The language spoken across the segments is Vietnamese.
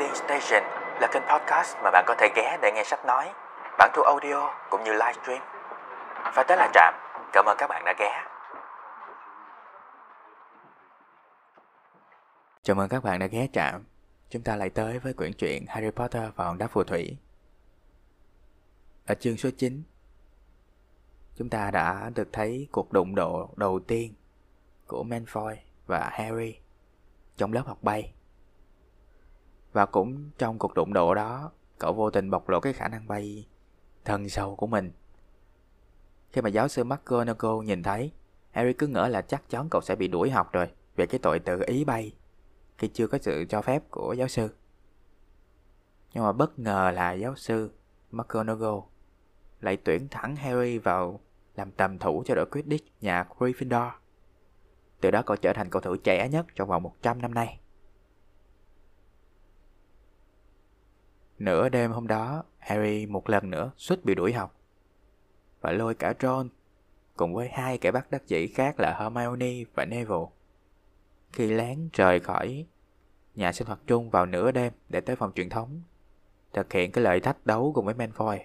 Reading Station là kênh podcast mà bạn có thể ghé để nghe sách nói, bản thu audio cũng như livestream. Và tới là Trạm, cảm ơn các bạn đã ghé. Chào mừng các bạn đã ghé Trạm. Chúng ta lại tới với quyển truyện Harry Potter và hòn đá phù thủy. Ở chương số 9, chúng ta đã được thấy cuộc đụng độ đầu tiên của Malfoy và Harry trong lớp học bay. Và cũng trong cuộc đụng độ đó, cậu vô tình bộc lộ cái khả năng bay thần sâu của mình. Khi mà giáo sư McGonagall nhìn thấy, Harry cứ ngỡ là chắc chắn cậu sẽ bị đuổi học rồi về cái tội tự ý bay khi chưa có sự cho phép của giáo sư. Nhưng mà bất ngờ là giáo sư McGonagall lại tuyển thẳng Harry vào làm tầm thủ cho đội Quidditch nhà Gryffindor. Từ đó cậu trở thành cầu thủ trẻ nhất trong vòng 100 năm nay. Nửa đêm hôm đó, Harry một lần nữa suýt bị đuổi học. Và lôi cả Ron, cùng với hai kẻ bắt đắc dĩ khác là Hermione và Neville. Khi lén rời khỏi nhà sinh hoạt chung vào nửa đêm để tới phòng truyền thống, thực hiện cái lời thách đấu cùng với Malfoy.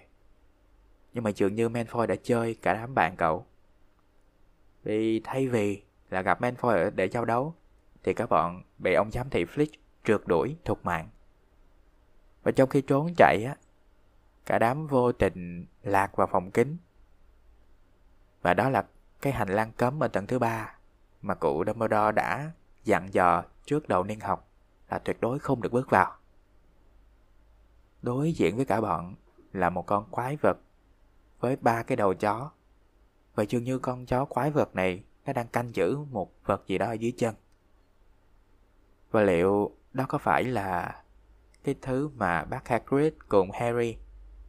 Nhưng mà dường như Malfoy đã chơi cả đám bạn cậu. Vì thay vì là gặp Malfoy để giao đấu, thì các bọn bị ông giám thị Flick trượt đuổi thục mạng. Và trong khi trốn chạy á, cả đám vô tình lạc vào phòng kính. Và đó là cái hành lang cấm ở tầng thứ ba mà cụ Dumbledore đã dặn dò trước đầu niên học là tuyệt đối không được bước vào. Đối diện với cả bọn là một con quái vật với ba cái đầu chó. Và dường như con chó quái vật này nó đang canh giữ một vật gì đó ở dưới chân. Và liệu đó có phải là cái thứ mà bác Hagrid cùng Harry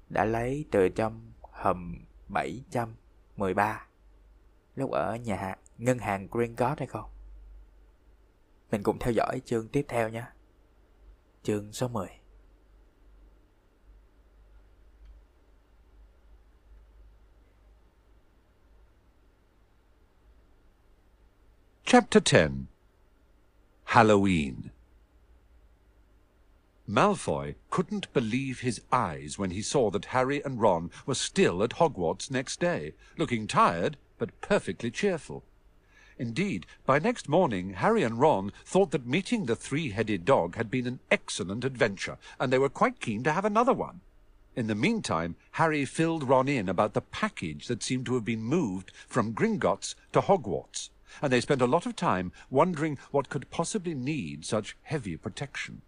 đã lấy từ trong hầm 713 lúc ở nhà ngân hàng Gringotts hay không? Mình cùng theo dõi chương tiếp theo nhé. Chương số 10 Chapter 10 Halloween Malfoy couldn't believe his eyes when he saw that Harry and Ron were still at Hogwarts next day, looking tired but perfectly cheerful. Indeed, by next morning, Harry and Ron thought that meeting the three-headed dog had been an excellent adventure, and they were quite keen to have another one. In the meantime, Harry filled Ron in about the package that seemed to have been moved from Gringotts to Hogwarts and they spent a lot of time wondering what could possibly need such heavy protection.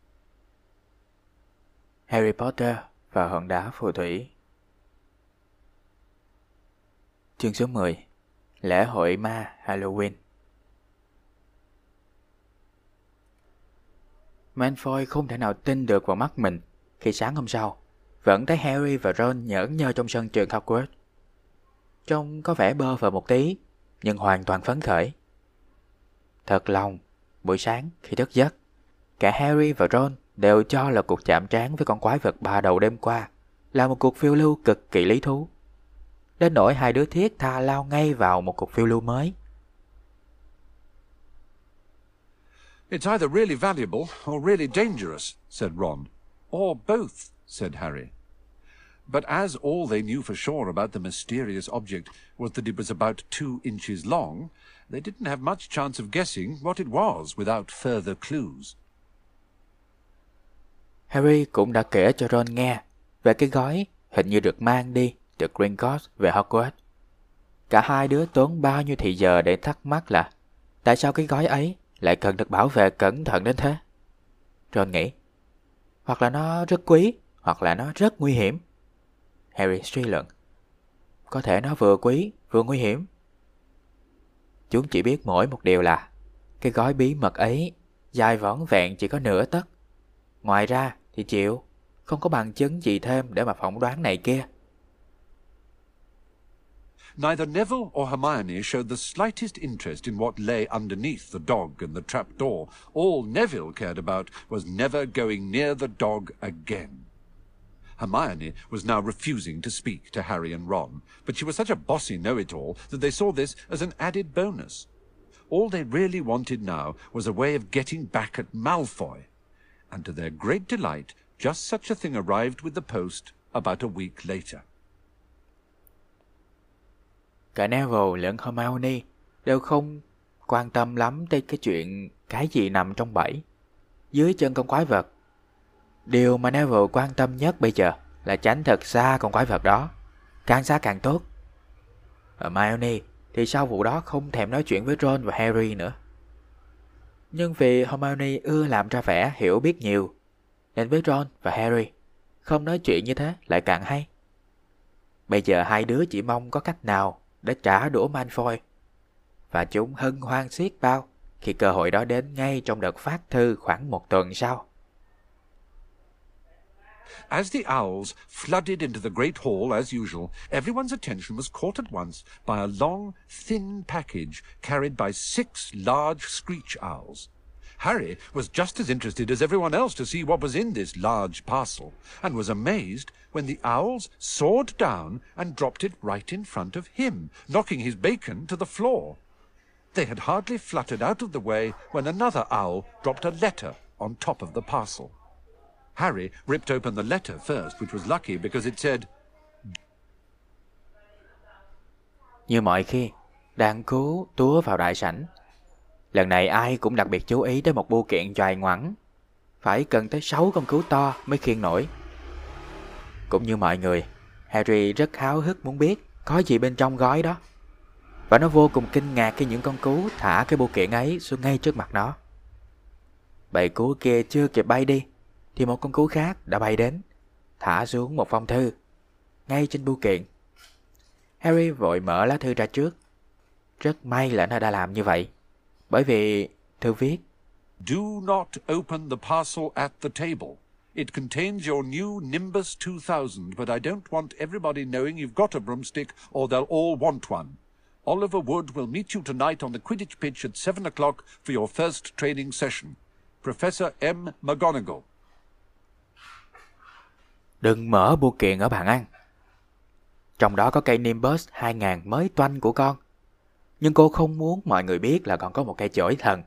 Harry Potter và hòn đá phù thủy Chương số 10 Lễ hội ma Halloween Malfoy không thể nào tin được vào mắt mình khi sáng hôm sau vẫn thấy Harry và Ron nhởn nhơ trong sân trường Hogwarts. Trông có vẻ bơ phờ một tí, nhưng hoàn toàn phấn khởi. Thật lòng, buổi sáng khi thức giấc, cả Harry và Ron đều cho là cuộc chạm trán với con quái vật ba đầu đêm qua là một cuộc phiêu lưu cực kỳ lý thú. Đến nỗi hai đứa thiết tha lao ngay vào một cuộc phiêu lưu mới. It's either really valuable or really dangerous, said Ron. Or both, said Harry. But as all they knew for sure about the mysterious object was that it was about two inches long, they didn't have much chance of guessing what it was without further clues. Harry cũng đã kể cho Ron nghe về cái gói hình như được mang đi từ Gringotts về Hogwarts. Cả hai đứa tốn bao nhiêu thì giờ để thắc mắc là tại sao cái gói ấy lại cần được bảo vệ cẩn thận đến thế. Ron nghĩ, hoặc là nó rất quý, hoặc là nó rất nguy hiểm. Harry suy luận, có thể nó vừa quý, vừa nguy hiểm. Chúng chỉ biết mỗi một điều là cái gói bí mật ấy dài võn vẹn chỉ có nửa tấc. Ngoài ra thì chịu, không có bằng chứng gì thêm để mà phỏng đoán này kia. Neither Neville or Hermione showed the slightest interest in what lay underneath the dog and the trapdoor. All Neville cared about was never going near the dog again. Hermione was now refusing to speak to Harry and Ron, but she was such a bossy know-it-all that they saw this as an added bonus. All they really wanted now was a way of getting back at Malfoy. And to their great delight, just such a thing arrived with the post about a week later. Cả Neville lẫn Hermione đều không quan tâm lắm tới cái chuyện cái gì nằm trong bẫy dưới chân con quái vật. Điều mà Neville quan tâm nhất bây giờ là tránh thật xa con quái vật đó, càng xa càng tốt. Hermione thì sau vụ đó không thèm nói chuyện với Ron và Harry nữa. Nhưng vì Hermione ưa làm ra vẻ hiểu biết nhiều, nên với Ron và Harry, không nói chuyện như thế lại càng hay. Bây giờ hai đứa chỉ mong có cách nào để trả đũa Malfoy. Và chúng hân hoan xiết bao khi cơ hội đó đến ngay trong đợt phát thư khoảng một tuần sau. As the owls flooded into the great hall as usual, everyone's attention was caught at once by a long, thin package carried by six large screech owls. Harry was just as interested as everyone else to see what was in this large parcel, and was amazed when the owls soared down and dropped it right in front of him, knocking his bacon to the floor. They had hardly fluttered out of the way when another owl dropped a letter on top of the parcel. Harry ripped open the letter first, which was lucky because it said, Như mọi khi, đang cố túa vào đại sảnh. Lần này ai cũng đặc biệt chú ý đến một bưu kiện choài ngoẵng. Phải cần tới 6 con cứu to mới khiêng nổi. Cũng như mọi người, Harry rất háo hức muốn biết có gì bên trong gói đó. Và nó vô cùng kinh ngạc khi những con cú thả cái bưu kiện ấy xuống ngay trước mặt nó. Bầy cú kia chưa kịp bay đi, thì một con cú khác đã bay đến, thả xuống một phong thư, ngay trên bưu kiện. Harry vội mở lá thư ra trước. Rất may là nó đã làm như vậy, bởi vì thư viết Do not open the parcel at the table. It contains your new Nimbus 2000, but I don't want everybody knowing you've got a broomstick or they'll all want one. Oliver Wood will meet you tonight on the Quidditch pitch at 7 o'clock for your first training session. Professor M. McGonagall. Đừng mở bưu kiện ở bàn ăn. Trong đó có cây Nimbus 2000 mới toanh của con. Nhưng cô không muốn mọi người biết là còn có một cây chổi thần.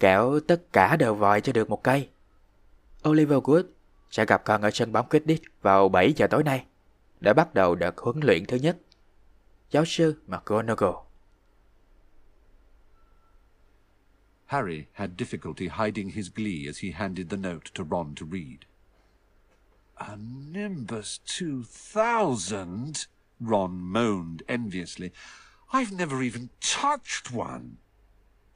Kẻo tất cả đều vòi cho được một cây. Oliver Wood sẽ gặp con ở sân bóng Quidditch vào 7 giờ tối nay, để bắt đầu đợt huấn luyện thứ nhất. Giáo sư McGonagall. Harry had difficulty hiding his glee as he handed the note to Ron to read. A Nimbus 2000? Ron moaned enviously. I've never even touched one.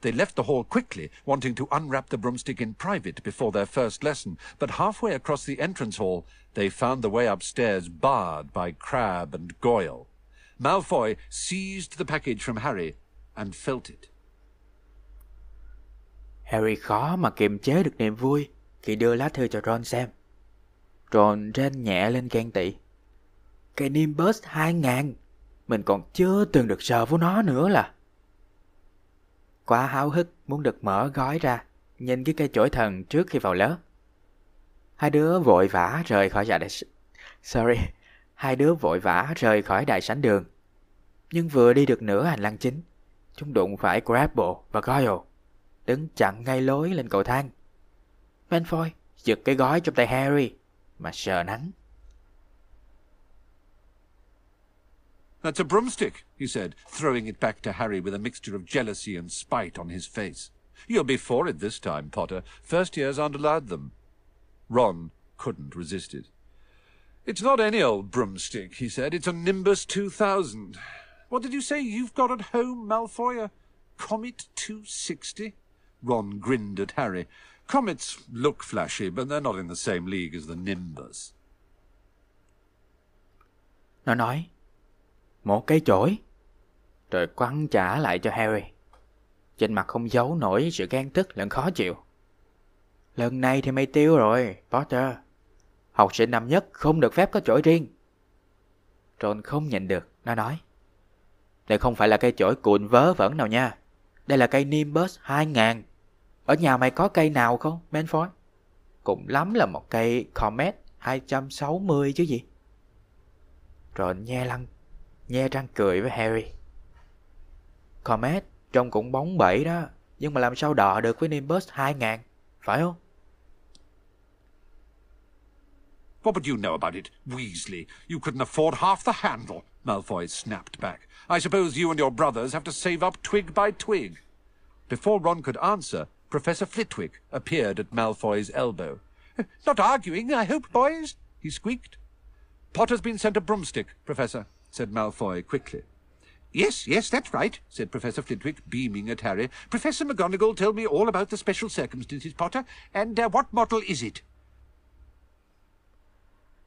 They left the hall quickly, wanting to unwrap the broomstick in private before their first lesson, but halfway across the entrance hall, they found the way upstairs barred by Crab and Goyle. Malfoy seized the package from Harry and felt it. Harry khó mà kiềm chế được niềm vui khi đưa lá thư cho Ron xem. Ron rên nhẹ lên ghen tị. Cái Nimbus 2000, mình còn chưa từng được sờ vô nó nữa là. Quá háo hức muốn được mở gói ra, nhìn cái cây chổi thần trước khi vào lớp. Hai đứa vội vã rời khỏi đại Sorry, hai đứa vội vã rời khỏi đại sảnh đường. Nhưng vừa đi được nửa hành lang chính, chúng đụng phải Grapple và Goyle, đứng chặn ngay lối lên cầu thang. Malfoy giật cái gói trong tay Harry mà sờ nắng. That's a broomstick, he said, throwing it back to Harry with a mixture of jealousy and spite on his face. You'll be for it this time, Potter. First years aren't allowed them. Ron couldn't resist it. It's not any old broomstick, he said. It's a Nimbus 2000. What did you say you've got at home, Malfoy? A Comet 260? Ron grinned at Harry. Comets look flashy, but they're not in the same league as the Nimbus. Nó nói, một cái chổi, rồi quăng trả lại cho Harry. Trên mặt không giấu nổi sự ghen tức lẫn khó chịu. Lần này thì mày tiêu rồi, Potter. Học sinh năm nhất không được phép có chổi riêng. Ron không nhận được, nó nói. Đây không phải là cây chổi cuộn vớ vẩn nào nha. Đây là cây Nimbus 2000. Ở nhà mày có cây nào không, Manford? Cũng lắm là một cây Comet 260 chứ gì. Rồi nhe lăng, nhe răng cười với Harry. Comet trông cũng bóng bẩy đó, nhưng mà làm sao đọ được với Nimbus 2000, phải không? What would you know about it, Weasley? You couldn't afford half the handle, Malfoy snapped back. I suppose you and your brothers have to save up twig by twig. Before Ron could answer, Professor Flitwick appeared at Malfoy's elbow. Not arguing, I hope, boys? he squeaked. Potter's been sent a broomstick, Professor, said Malfoy quickly. Yes, yes, that's right, said Professor Flitwick, beaming at Harry. Professor McGonagall told me all about the special circumstances, Potter. And uh, what model is it?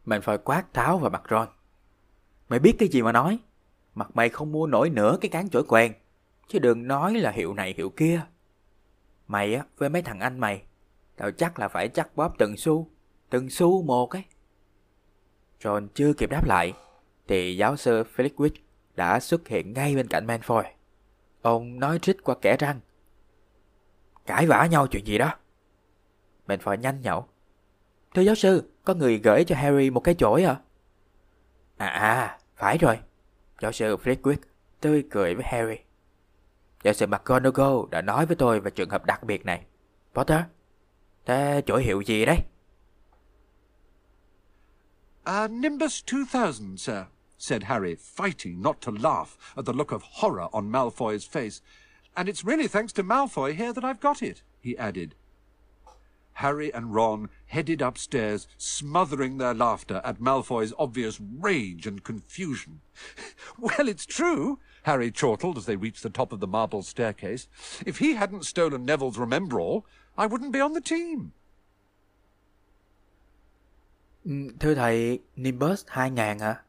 Malfoy quát tháo vào mặt Ron. Mày biết cái gì mà nói? Mặt mày không mua nổi nửa cái cán chổi quen. Chứ đừng nói là hiệu này hiệu kia. Mày á, với mấy thằng anh mày, tao chắc là phải chắc bóp từng xu, từng xu một ấy. John chưa kịp đáp lại, thì giáo sư Flitwick đã xuất hiện ngay bên cạnh Manfoy. Ông nói rít qua kẻ răng. Cãi vã nhau chuyện gì đó? Manfoy nhanh nhậu. Thưa giáo sư, có người gửi cho Harry một cái chổi à? À à, phải rồi. Giáo sư Flitwick tươi cười với Harry. Giáo sư McGonagall đã nói với tôi về trường hợp đặc biệt này. Potter, thế chổi hiệu gì đấy? Uh, Nimbus 2000, sir, said Harry, fighting not to laugh at the look of horror on Malfoy's face. And it's really thanks to Malfoy here that I've got it, he added. Harry and Ron headed upstairs, smothering their laughter at Malfoy's obvious rage and confusion. well, it's true, Harry chortled as they reached the top of the marble staircase. If he hadn't stolen Neville's Remembrall, I wouldn't be on the team. Ừ, thưa thầy, Nimbus 2000 hả?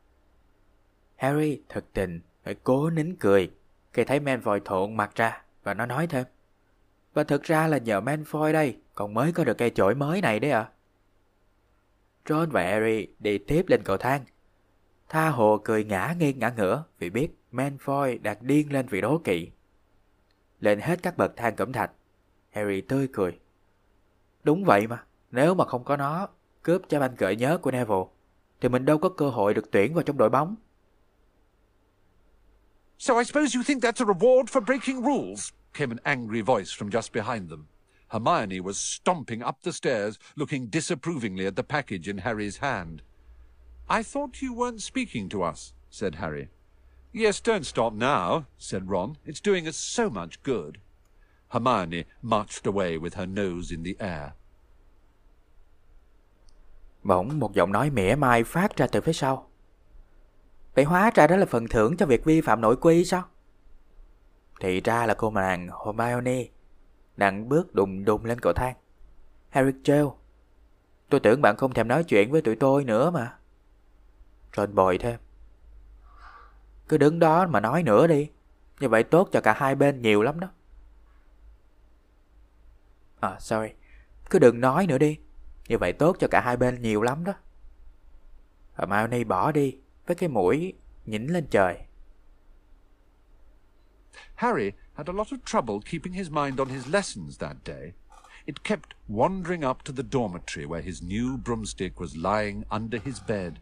Harry thực tình phải cố nín cười khi thấy Malfoy thộn mặt ra và nó nói thêm. Và thực ra là nhờ Malfoy đây, còn mới có được cây chổi mới này đấy ạ. À. Ron và Harry đi tiếp lên cầu thang. Tha hồ cười ngã nghiêng ngã ngửa vì biết Malfoy đạt điên lên vì đố kỵ. Lên hết các bậc thang cẩm thạch, Harry tươi cười. Đúng vậy mà, nếu mà không có nó cướp trái banh gợi nhớ của Neville, thì mình đâu có cơ hội được tuyển vào trong đội bóng. So I suppose you think that's a reward for breaking rules? came an angry voice from just behind them. Hermione was stomping up the stairs, looking disapprovingly at the package in Harry's hand. I thought you weren't speaking to us, said Harry. Yes, don't stop now, said Ron. It's doing us so much good. Hermione marched away with her nose in the air. Bỗng một giọng nói mỉa mai phát ra từ phía sau. Vậy hóa ra đó là phần thưởng cho việc vi phạm nội quy sao? Thì ra là cô nàng Hermione đang bước đùng đùng lên cầu thang. Harry trêu. Tôi tưởng bạn không thèm nói chuyện với tụi tôi nữa mà. Ron bồi thêm. Cứ đứng đó mà nói nữa đi. Như vậy tốt cho cả hai bên nhiều lắm đó. À, sorry. Cứ đừng nói nữa đi. Như vậy tốt cho cả hai bên nhiều lắm đó. Hermione bỏ đi với cái mũi nhỉnh lên trời. Harry had a lot of trouble keeping his mind on his lessons that day. It kept wandering up to the dormitory where his new broomstick was lying under his bed,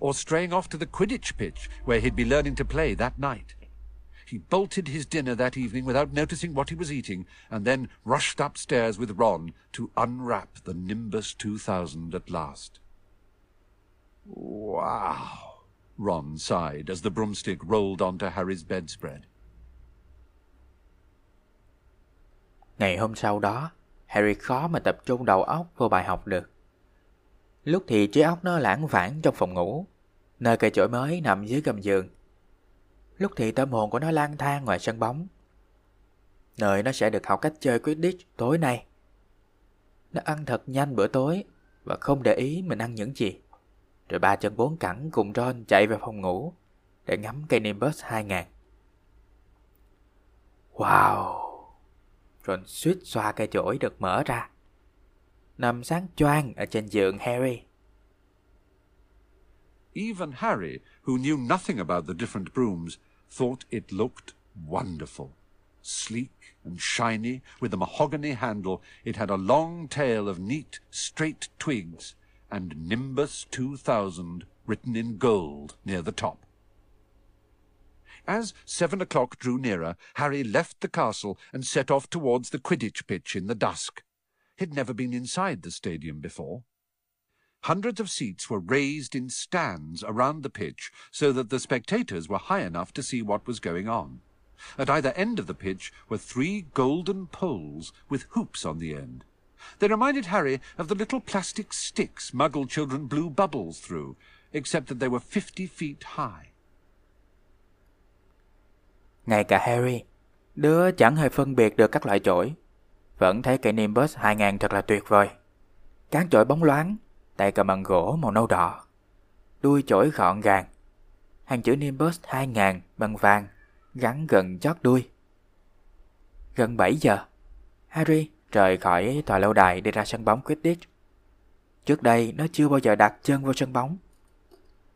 or straying off to the Quidditch pitch where he'd be learning to play that night. He bolted his dinner that evening without noticing what he was eating, and then rushed upstairs with Ron to unwrap the Nimbus 2000 at last. Wow, Ron sighed as the broomstick rolled onto Harry's bedspread. Ngày hôm sau đó, Harry khó mà tập trung đầu óc vào bài học được. Lúc thì trí óc nó lãng vãng trong phòng ngủ, nơi cây chổi mới nằm dưới gầm giường. Lúc thì tâm hồn của nó lang thang ngoài sân bóng, nơi nó sẽ được học cách chơi Quidditch tối nay. Nó ăn thật nhanh bữa tối và không để ý mình ăn những gì. Rồi ba chân bốn cẳng cùng Ron chạy về phòng ngủ để ngắm cây Nimbus 2000. Wow! Ron suýt xoa cây chổi được mở ra. Nằm sáng choang ở trên giường Harry. Even Harry, who knew nothing about the different brooms, thought it looked wonderful. Sleek and shiny, with a mahogany handle, it had a long tail of neat, straight twigs, and Nimbus 2000 written in gold near the top. As seven o'clock drew nearer, Harry left the castle and set off towards the Quidditch pitch in the dusk. He'd never been inside the stadium before. Hundreds of seats were raised in stands around the pitch so that the spectators were high enough to see what was going on. At either end of the pitch were three golden poles with hoops on the end. They reminded Harry of the little plastic sticks Muggle children blew bubbles through, except that they were 50 feet high. Ngay cả Harry, đứa chẳng hề phân biệt được các loại chổi, vẫn thấy cây Nimbus 2000 thật là tuyệt vời. Cán chổi bóng loáng, tay cầm bằng gỗ màu nâu đỏ. Đuôi chổi gọn gàng. Hàng chữ Nimbus 2000 bằng vàng gắn gần chót đuôi. Gần 7 giờ, Harry rời khỏi tòa lâu đài đi ra sân bóng Quidditch. Trước đây nó chưa bao giờ đặt chân vào sân bóng.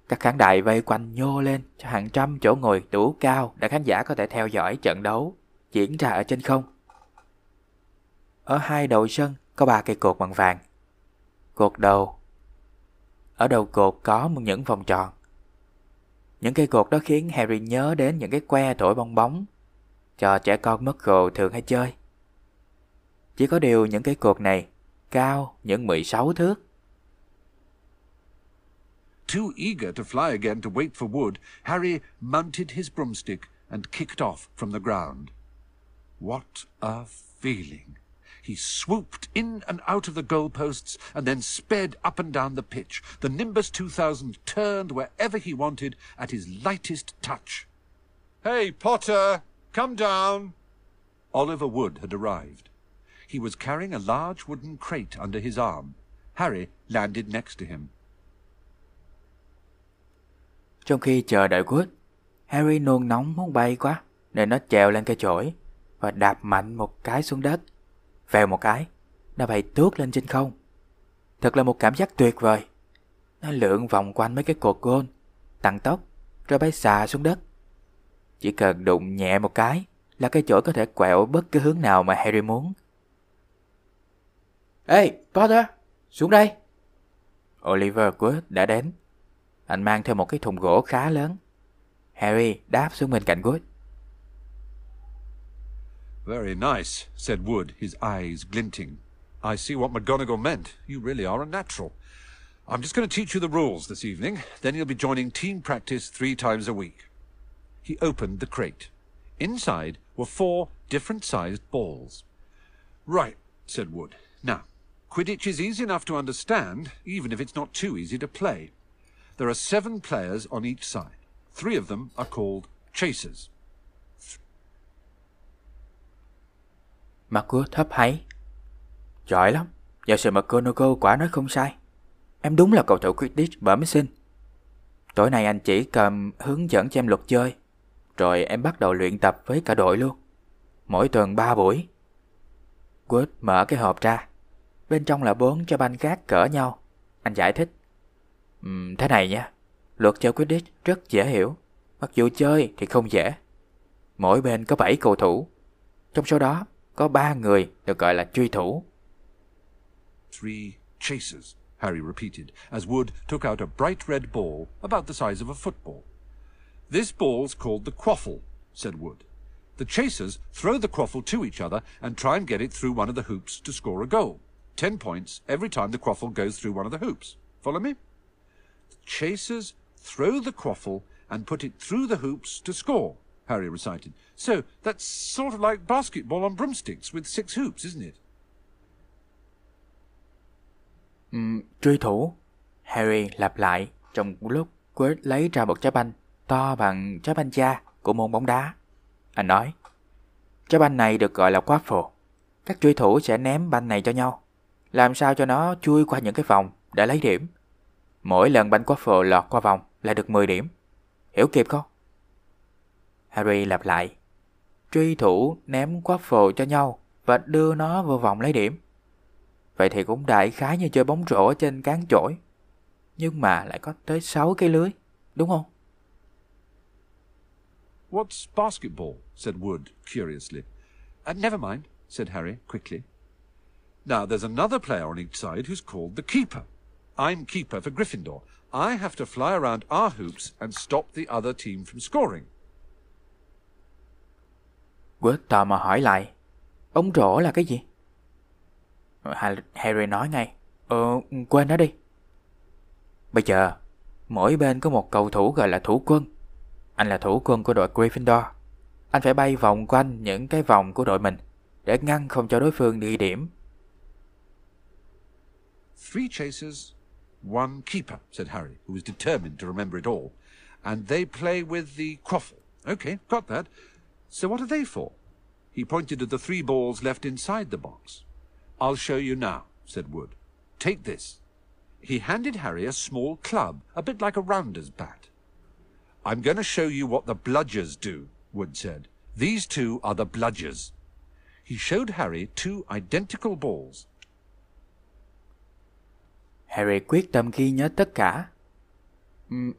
Các khán đài vây quanh nhô lên cho hàng trăm chỗ ngồi đủ cao để khán giả có thể theo dõi trận đấu diễn ra ở trên không. Ở hai đầu sân có ba cây cột bằng vàng. Cột đầu ở đầu cột có một những vòng tròn. Những cây cột đó khiến Harry nhớ đến những cái que thổi bong bóng cho trẻ con mất gồ thường hay chơi. Chỉ có điều những cây cột này cao những 16 thước. Too eager to fly again to wait for wood, Harry mounted his broomstick and kicked off from the ground. What a feeling! He swooped in and out of the goalposts and then sped up and down the pitch. The Nimbus 2000 turned wherever he wanted at his lightest touch. Hey, Potter! Come down! Oliver Wood had arrived. He was carrying a large wooden crate under his arm. Harry landed next to him. Trong khi chờ đợi Wood, Harry nôn nóng muốn bay quá nên nó trèo lên cây chổi và đạp mạnh một cái xuống đất. Vèo một cái, nó bay tuốt lên trên không. Thật là một cảm giác tuyệt vời. Nó lượn vòng quanh mấy cái cột gôn, tăng tốc, rồi bay xà xuống đất. Chỉ cần đụng nhẹ một cái là cây chổi có thể quẹo bất cứ hướng nào mà Harry muốn. Ê, Potter, xuống đây. Oliver Wood đã đến. Anh mang theo một cái thùng gỗ khá lớn. Harry đáp xuống bên cạnh Wood. Very nice, said Wood, his eyes glinting. I see what McGonagall meant. You really are a natural. I'm just going to teach you the rules this evening, then you'll be joining team practice three times a week. He opened the crate. Inside were four different sized balls. Right, said Wood. Now, Quidditch is easy enough to understand, even if it's not too easy to play. There are seven players on each side. Three of them are called chasers. Mặt cưa thấp hay Giỏi lắm, giáo sư McGonagall quả nói không sai. Em đúng là cầu thủ Quidditch bẩm sinh. Tối nay anh chỉ cầm hướng dẫn cho em luật chơi, rồi em bắt đầu luyện tập với cả đội luôn. Mỗi tuần 3 buổi. Wood mở cái hộp ra. Bên trong là bốn trái banh khác cỡ nhau. Anh giải thích. Uhm, thế này nha, luật chơi Quidditch rất dễ hiểu. Mặc dù chơi thì không dễ. Mỗi bên có 7 cầu thủ. Trong số đó có ba người được gọi là truy thủ. Three chasers, Harry repeated, as Wood took out a bright red ball about the size of a football. This ball's called the quaffle, said Wood. The chasers throw the quaffle to each other and try and get it through one of the hoops to score a goal. Ten points every time the quaffle goes through one of the hoops. Follow me? The chasers throw the quaffle and put it through the hoops to score, Harry recited. So that's sort of like basketball on broomsticks with six hoops, isn't it? Um, truy thủ. Harry lặp lại trong lúc quét lấy ra một trái banh to bằng trái banh cha của môn bóng đá. Anh nói, trái banh này được gọi là quaffle. Các truy thủ sẽ ném banh này cho nhau, làm sao cho nó chui qua những cái vòng để lấy điểm. Mỗi lần banh quaffle lọt qua vòng là được 10 điểm. Hiểu kịp không? Harry lặp lại. Truy thủ ném quaffle cho nhau và đưa nó vào vòng lấy điểm. Vậy thì cũng đại khái như chơi bóng rổ trên cán chổi. Nhưng mà lại có tới 6 cái lưới, đúng không? What's basketball? said Wood curiously. Uh, never mind, said Harry quickly. Now there's another player on each side who's called the keeper. I'm keeper for Gryffindor. I have to fly around our hoops and stop the other team from scoring. Wood tò mò hỏi lại. ống rổ là cái gì? Harry nói ngay. Ờ, quên nó đi. Bây giờ, mỗi bên có một cầu thủ gọi là thủ quân. Anh là thủ quân của đội Gryffindor. Anh phải bay vòng quanh những cái vòng của đội mình để ngăn không cho đối phương đi điểm. Three chasers, one keeper, said Harry, who was determined to remember it all. And they play with the quaffle. Okay, got that. So what are they for? He pointed at the three balls left inside the box. I'll show you now, said Wood. Take this. He handed Harry a small club, a bit like a rounder's bat. I'm going to show you what the bludgers do, Wood said. These two are the bludgers. He showed Harry two identical balls. Harry quyết tâm ghi nhớ tất cả.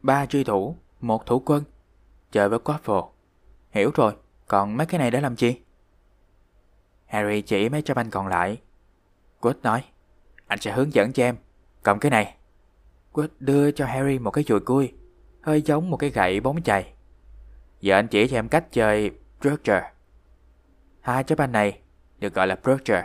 Ba truy thủ, một thủ quân, chơi với Quaffle. Hiểu rồi, còn mấy cái này để làm chi? Harry chỉ mấy trăm anh còn lại. Quýt nói, anh sẽ hướng dẫn cho em. Cầm cái này. Quýt đưa cho Harry một cái chùi cui, hơi giống một cái gậy bóng chày. Giờ anh chỉ cho em cách chơi Broocher. Hai trái banh này được gọi là Broocher.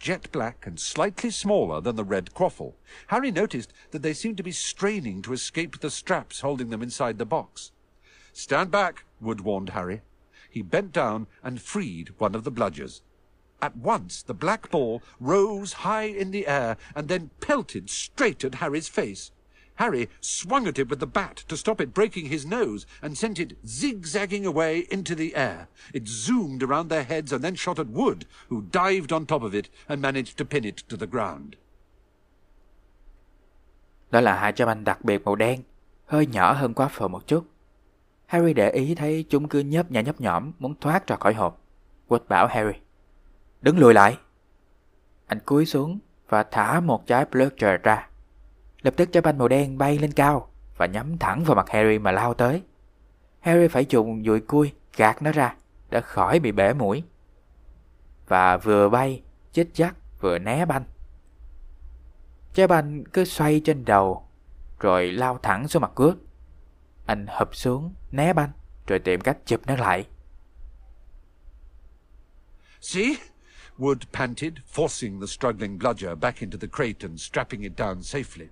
jet black and slightly smaller than the red quaffle. Harry noticed that they seemed to be straining to escape the straps holding them inside the box. Stand back, Wood warned Harry. He bent down and freed one of the bludgers. At once, the black ball rose high in the air and then pelted straight at Harry's face. Harry swung at it with the bat to stop it breaking his nose and sent it zigzagging away into the air. It zoomed around their heads and then shot at Wood, who dived on top of it and managed to pin it to the ground. Đó là hai trái banh đặc biệt màu đen, hơi nhỏ hơn Quaffle một chút. Harry để ý thấy chúng cứ nhấp nhả nhấp nhõm muốn thoát ra khỏi hộp. Quật bảo Harry, đứng lùi lại. Anh cúi xuống và thả một trái Bludger ra. Lập tức trái banh màu đen bay lên cao và nhắm thẳng vào mặt Harry mà lao tới. Harry phải dùng dùi cui gạt nó ra để khỏi bị bể mũi. Và vừa bay, chích chắc vừa né banh. Trái banh cứ xoay trên đầu rồi lao thẳng xuống mặt cướp. Anh hụp xuống, né banh rồi tìm cách chụp nó lại. See? Wood panted, forcing the struggling bludger back into the crate and strapping it down safely.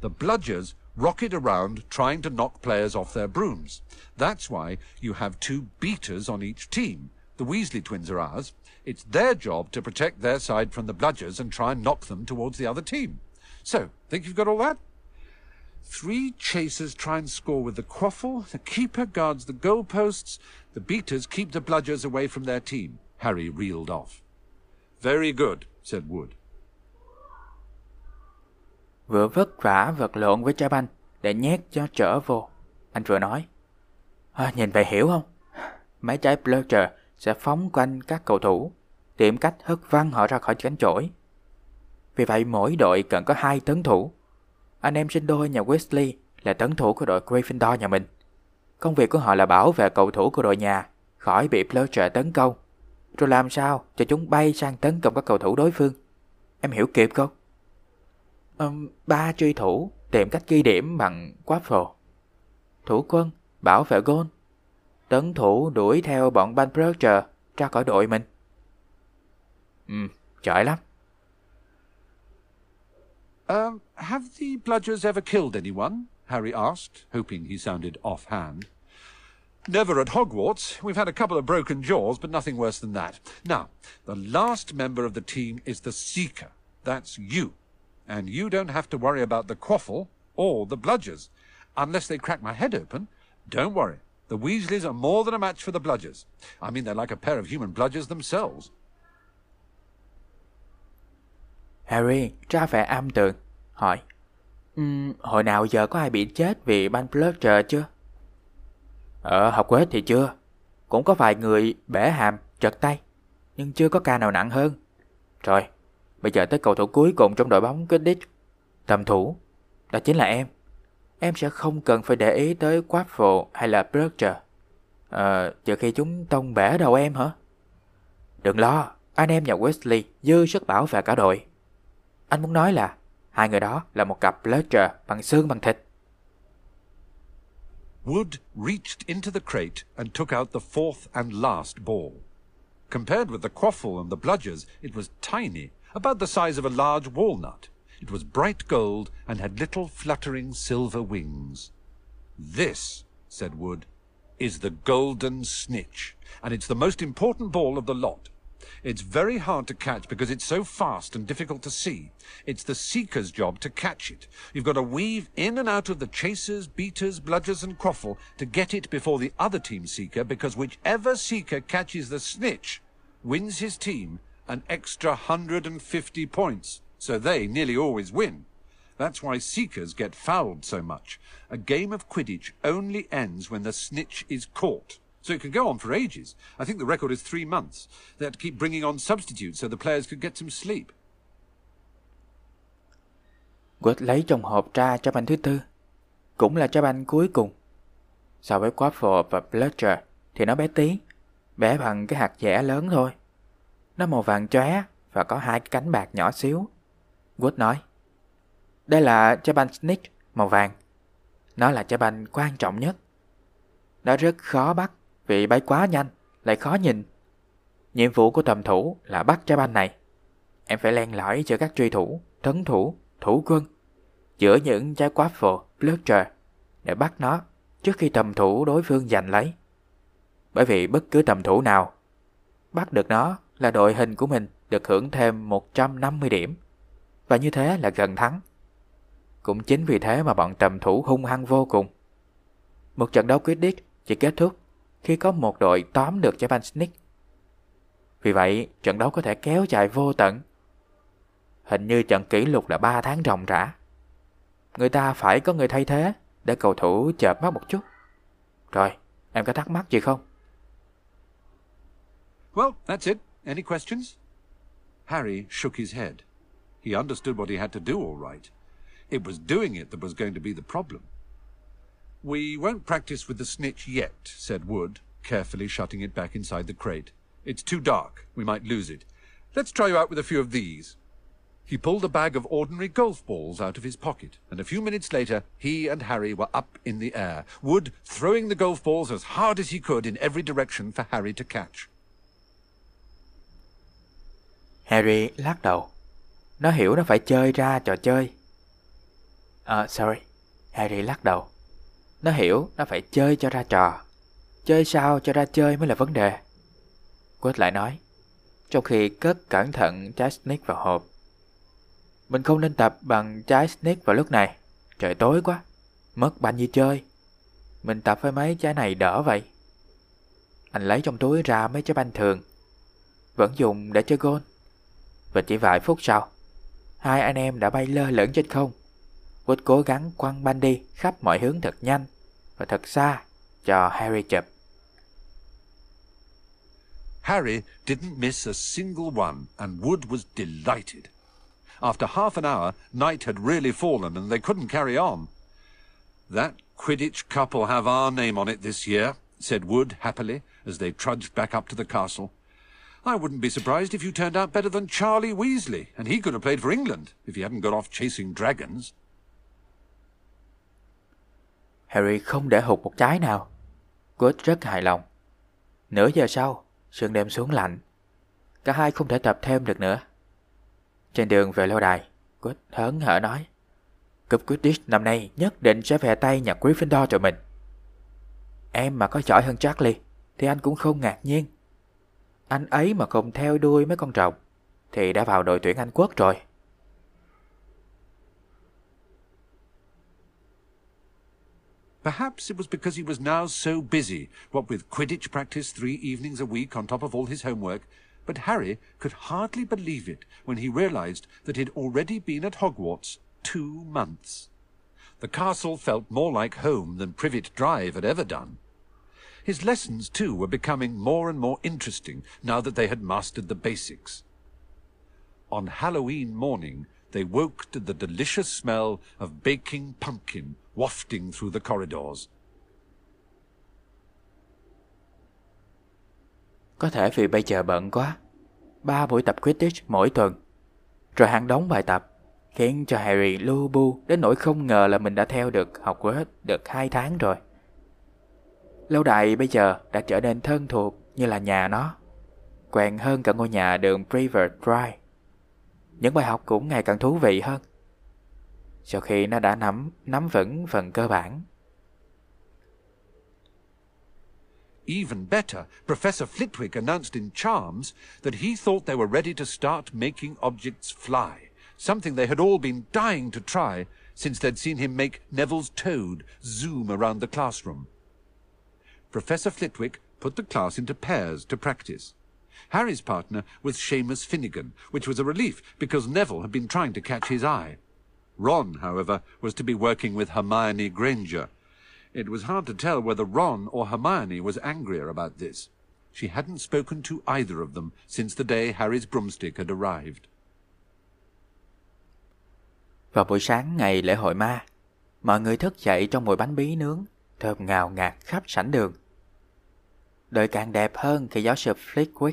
The bludgers rocket around trying to knock players off their brooms. That's why you have two beaters on each team. The Weasley twins are ours. It's their job to protect their side from the bludgers and try and knock them towards the other team. So, think you've got all that? Three chasers try and score with the quaffle, the keeper guards the goalposts, the beaters keep the bludgers away from their team. Harry reeled off. Very good, said Wood. Vừa vất vả vật lộn với cha banh để nhét cho trở vô. Anh vừa nói. À, nhìn vậy hiểu không? Mấy trái Bludger sẽ phóng quanh các cầu thủ, tìm cách hất văng họ ra khỏi cánh chổi. Vì vậy mỗi đội cần có hai tấn thủ. Anh em sinh đôi nhà Wesley là tấn thủ của đội Gryffindor nhà mình. Công việc của họ là bảo vệ cầu thủ của đội nhà khỏi bị Bludger tấn công, rồi làm sao cho chúng bay sang tấn công các cầu thủ đối phương. Em hiểu kịp không? Um, ba truy thủ tìm cách ghi điểm bằng Quaffle. Thủ quân bảo vệ gôn. Tấn thủ đuổi theo bọn Ban Bludger ra khỏi đội mình. Ừ, giỏi lắm. Um, have the bludgers ever killed anyone? Harry asked, hoping he sounded offhand. Never at Hogwarts. We've had a couple of broken jaws, but nothing worse than that. Now, the last member of the team is the Seeker. That's you. And you don't have to worry about the quaffle or the bludgers. Unless they crack my head open, don't worry. The Weasleys are more than a match for the bludgers. I mean, they're like a pair of human bludgers themselves. Harry ra vẻ âm tường, hỏi. Um, hồi nào giờ có ai bị chết vì ban Bludger chưa? Ở học quế thì chưa. Cũng có vài người bể hàm, trật tay. Nhưng chưa có ca nào nặng hơn. Rồi, bây giờ tới cầu thủ cuối cùng trong đội bóng Quidditch. Tầm thủ. Đó chính là em. Em sẽ không cần phải để ý tới Quaffle hay là Bludger. Ờ, trừ khi chúng tông bể đầu em hả? Đừng lo, anh em nhà Wesley dư sức bảo vệ cả đội. Anh muốn nói là hai người đó là một cặp Bludger bằng xương bằng thịt. Wood reached into the crate and took out the fourth and last ball. Compared with the quaffle and the bludgers, it was tiny, about the size of a large walnut. It was bright gold and had little fluttering silver wings. This, said Wood, is the golden snitch, and it's the most important ball of the lot. It's very hard to catch because it's so fast and difficult to see. It's the seeker's job to catch it. You've got to weave in and out of the chasers, beaters, bludgers, and quaffle to get it before the other team's seeker because whichever seeker catches the snitch wins his team an extra 150 points. So they nearly always win. That's why seekers get fouled so much. A game of Quidditch only ends when the snitch is caught. So it could go on for ages. I think the record is three months. They had to keep bringing on substitutes so the players could get some sleep. Wood lấy trong hộp ra cho banh thứ tư. Cũng là cho banh cuối cùng. So với Quaffle và Bludger thì nó bé tí. Bé bằng cái hạt dẻ lớn thôi. Nó màu vàng chóe và có hai cái cánh bạc nhỏ xíu. Wood nói. Đây là cho banh Snitch màu vàng. Nó là cho banh quan trọng nhất. Nó rất khó bắt vì bay quá nhanh, lại khó nhìn. Nhiệm vụ của tầm thủ là bắt trái banh này. Em phải len lỏi cho các truy thủ, tấn thủ, thủ quân giữa những trái quaffle, bludger để bắt nó trước khi tầm thủ đối phương giành lấy. Bởi vì bất cứ tầm thủ nào bắt được nó là đội hình của mình được hưởng thêm 150 điểm và như thế là gần thắng. Cũng chính vì thế mà bọn tầm thủ hung hăng vô cùng. Một trận đấu quyết định chỉ kết thúc khi có một đội tóm được trái banh Snick. Vì vậy, trận đấu có thể kéo dài vô tận. Hình như trận kỷ lục là 3 tháng ròng rã. Người ta phải có người thay thế để cầu thủ chợp mắt một chút. Rồi, em có thắc mắc gì không? Well, that's it. Any questions? Harry shook his head. He understood what he had to do all right. It was doing it that was going to be the problem. We won't practice with the snitch yet, said Wood, carefully shutting it back inside the crate. It's too dark. We might lose it. Let's try you out with a few of these. He pulled a bag of ordinary golf balls out of his pocket, and a few minutes later he and Harry were up in the air, Wood throwing the golf balls as hard as he could in every direction for Harry to catch. Harry lắc đầu. Nó hiểu nó phải chơi ra trò chơi. Sorry. Harry lắc đầu. Nó hiểu nó phải chơi cho ra trò. Chơi sao cho ra chơi mới là vấn đề. Quết lại nói. Trong khi cất cẩn thận trái snake vào hộp. Mình không nên tập bằng trái snake vào lúc này. Trời tối quá. Mất bao nhiêu chơi. Mình tập với mấy trái này đỡ vậy. Anh lấy trong túi ra mấy trái banh thường. Vẫn dùng để chơi gôn. Và chỉ vài phút sau, hai anh em đã bay lơ lửng trên không. Wood cố gắng quăng banh đi khắp mọi hướng thật nhanh và thật xa cho Harry chụp. Harry didn't miss a single one, and Wood was delighted. After half an hour, night had really fallen, and they couldn't carry on. That Quidditch cup will have our name on it this year, said Wood happily, as they trudged back up to the castle. I wouldn't be surprised if you turned out better than Charlie Weasley, and he could have played for England if he hadn't got off chasing dragons. Harry không để hụt một trái nào. Good rất hài lòng. Nửa giờ sau, sương đêm xuống lạnh. Cả hai không thể tập thêm được nữa. Trên đường về lâu đài, Good hớn hở nói. Cúp Quidditch năm nay nhất định sẽ về tay nhà Gryffindor cho mình. Em mà có giỏi hơn Charlie thì anh cũng không ngạc nhiên. Anh ấy mà không theo đuôi mấy con rồng thì đã vào đội tuyển Anh Quốc rồi. Perhaps it was because he was now so busy, what with Quidditch practice three evenings a week on top of all his homework, but Harry could hardly believe it when he realized that he'd already been at Hogwarts two months. The castle felt more like home than Privet Drive had ever done. His lessons, too, were becoming more and more interesting now that they had mastered the basics. On Halloween morning, they woke to the delicious smell of baking pumpkin wafting through the corridors. Có thể vì bây giờ bận quá. Ba buổi tập Quidditch mỗi tuần. Rồi hàng đóng bài tập. Khiến cho Harry lu bu đến nỗi không ngờ là mình đã theo được học hết được hai tháng rồi. Lâu đài bây giờ đã trở nên thân thuộc như là nhà nó. Quen hơn cả ngôi nhà đường Privet Drive. Những bài học cũng ngày càng thú vị hơn sau khi nó đã nắm nắm vững phần cơ bản. Even better, Professor Flitwick announced in Charms that he thought they were ready to start making objects fly, something they had all been dying to try since they'd seen him make Neville's toad zoom around the classroom. Professor Flitwick put the class into pairs to practice. Harry's partner was Seamus Finnegan, which was a relief because Neville had been trying to catch his eye. Ron, however, was to be working with Hermione Granger. It was hard to tell whether Ron or Hermione was angrier about this. She hadn't spoken to either of them since the day Harry's broomstick had arrived. Vào buổi sáng ngày lễ hội ma, mọi người thức dậy trong mùi bánh bí nướng, thơm ngào ngạt khắp sảnh đường. Đợi càng đẹp hơn khi giáo sư Flitwick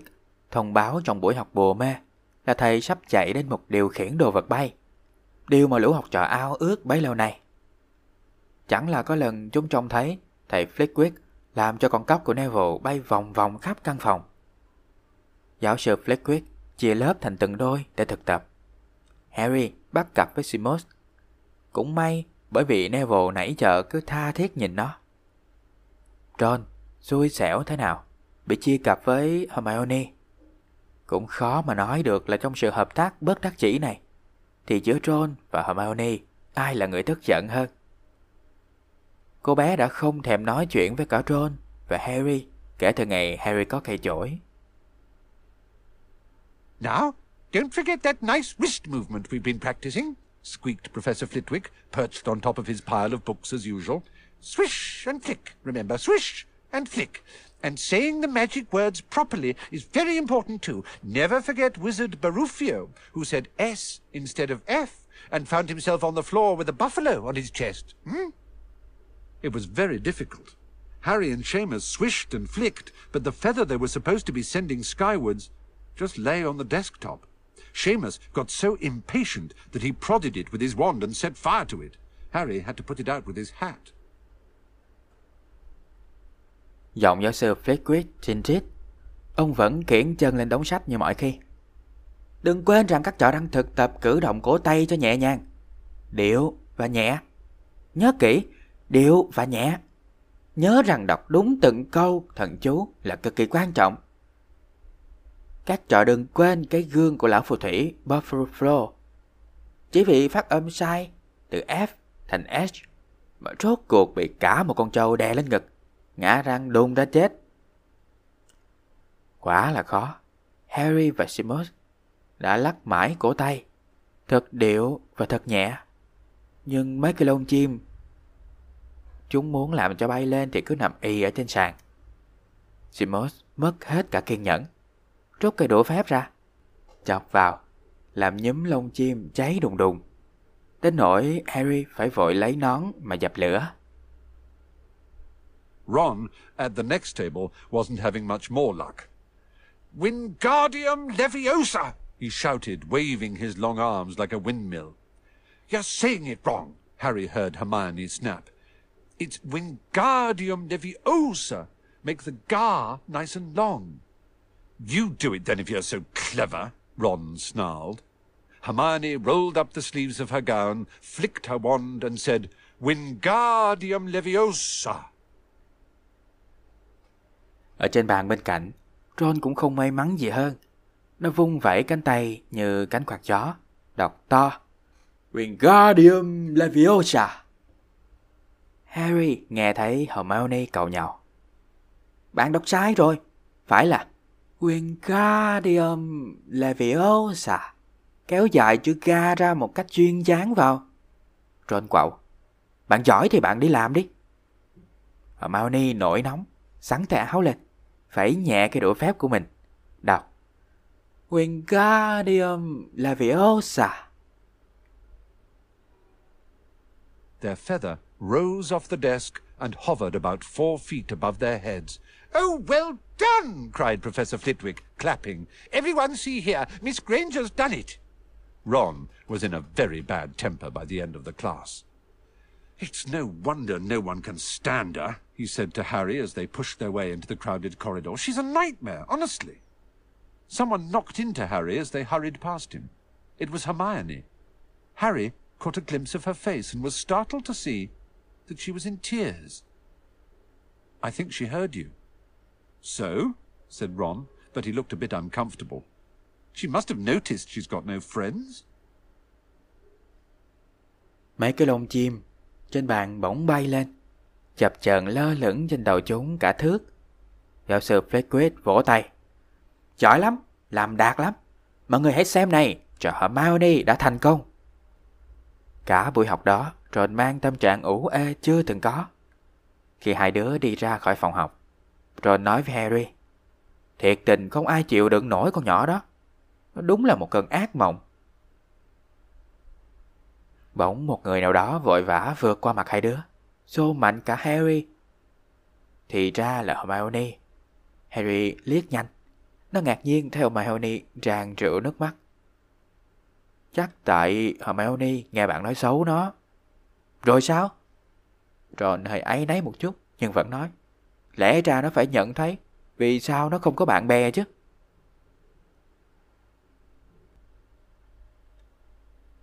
thông báo trong buổi học bùa mê là thầy sắp chạy đến một điều khiển đồ vật bay. Điều mà lũ học trò ao ước bấy lâu nay. Chẳng là có lần chúng trông thấy thầy Flitwick làm cho con cóc của Neville bay vòng vòng khắp căn phòng. Giáo sư Flitwick chia lớp thành từng đôi để thực tập. Harry bắt cặp với Seamus. Cũng may, bởi vì Neville nãy giờ cứ tha thiết nhìn nó. Ron xui xẻo thế nào, bị chia cặp với Hermione. Cũng khó mà nói được là trong sự hợp tác bất đắc chỉ này thì giữa Ron và Hermione ai là người tức giận hơn. Cô bé đã không thèm nói chuyện với cả Ron và Harry kể từ ngày Harry có cây chổi. Now, don't forget that nice wrist movement we've been practicing, squeaked Professor Flitwick, perched on top of his pile of books as usual. Swish and flick, remember, swish and flick. And saying the magic words properly is very important too. Never forget Wizard Baruffio, who said S instead of F and found himself on the floor with a buffalo on his chest. Hmm? It was very difficult. Harry and Seamus swished and flicked, but the feather they were supposed to be sending skywards just lay on the desktop. Seamus got so impatient that he prodded it with his wand and set fire to it. Harry had to put it out with his hat. Giọng giáo sư Flitwick trinh trít. Ông vẫn kiển chân lên đống sách như mọi khi. Đừng quên rằng các trò đang thực tập cử động cổ tay cho nhẹ nhàng. Điệu và nhẹ. Nhớ kỹ, điệu và nhẹ. Nhớ rằng đọc đúng từng câu thần chú là cực kỳ quan trọng. Các trò đừng quên cái gương của lão phù thủy Buffalo Flow. Chỉ vì phát âm sai từ F thành S mà rốt cuộc bị cả một con trâu đè lên ngực ngã răng đôn ra chết. Quả là khó. Harry và Seamus đã lắc mãi cổ tay, thật điệu và thật nhẹ. Nhưng mấy cái lông chim, chúng muốn làm cho bay lên thì cứ nằm y ở trên sàn. Seamus mất hết cả kiên nhẫn, rút cây đũa phép ra, chọc vào, làm nhúm lông chim cháy đùng đùng. Đến nỗi Harry phải vội lấy nón mà dập lửa. Ron, at the next table, wasn't having much more luck. Wingardium Leviosa! he shouted, waving his long arms like a windmill. You're saying it wrong, Harry heard Hermione snap. It's Wingardium Leviosa. Make the gar nice and long. You do it then if you're so clever, Ron snarled. Hermione rolled up the sleeves of her gown, flicked her wand, and said, Wingardium Leviosa. Ở trên bàn bên cạnh, Ron cũng không may mắn gì hơn. Nó vung vẩy cánh tay như cánh quạt gió, đọc to. Wingardium Leviosa. Harry nghe thấy Hermione cầu nhau. Bạn đọc sai rồi, phải là Wingardium Leviosa. Kéo dài chữ ga ra một cách chuyên dáng vào. Ron quậu. Bạn giỏi thì bạn đi làm đi. Hermione nổi nóng, sắn tay áo lên, phẩy nhẹ cái đũa phép của mình. Đọc. Wingardium Leviosa. Their feather rose off the desk and hovered about four feet above their heads. Oh, well done! cried Professor Flitwick, clapping. Everyone see here, Miss Granger's done it. Ron was in a very bad temper by the end of the class. It's no wonder no one can stand her, he said to Harry as they pushed their way into the crowded corridor. She's a nightmare, honestly. Someone knocked into Harry as they hurried past him. It was Hermione. Harry caught a glimpse of her face and was startled to see that she was in tears. I think she heard you. So? said Ron, but he looked a bit uncomfortable. She must have noticed she's got no friends. Mấy cái lông chim trên bàn bỗng bay lên, chập chờn lơ lửng trên đầu chúng cả thước. Giáo sư Fleetwood vỗ tay. Giỏi lắm, làm đạt lắm. Mọi người hãy xem này, trò Hermione đã thành công. Cả buổi học đó, Ron mang tâm trạng ủ ê chưa từng có. Khi hai đứa đi ra khỏi phòng học, Ron nói với Harry. Thiệt tình không ai chịu đựng nổi con nhỏ đó. Nó đúng là một cơn ác mộng. Bỗng một người nào đó vội vã vượt qua mặt hai đứa, xô mạnh cả Harry. Thì ra là Hermione. Harry liếc nhanh. Nó ngạc nhiên theo Hermione tràn rượu nước mắt. Chắc tại Hermione nghe bạn nói xấu nó. Rồi sao? Ron hơi áy náy một chút nhưng vẫn nói. Lẽ ra nó phải nhận thấy vì sao nó không có bạn bè chứ?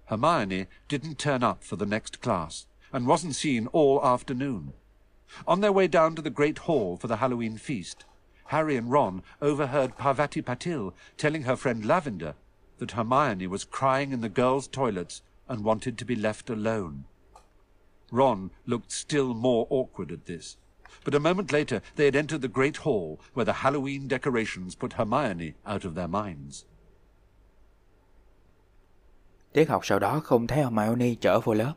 Hermione didn't turn up for the next class and wasn't seen all afternoon. On their way down to the Great Hall for the Halloween feast, Harry and Ron overheard Parvati Patil telling her friend Lavender that Hermione was crying in the girls' toilets and wanted to be left alone. Ron looked still more awkward at this. But a moment later they had entered the Great Hall, where the Halloween decorations put Hermione out of their minds. Tiết học sau đó không thấy Hermione trở vô lớp.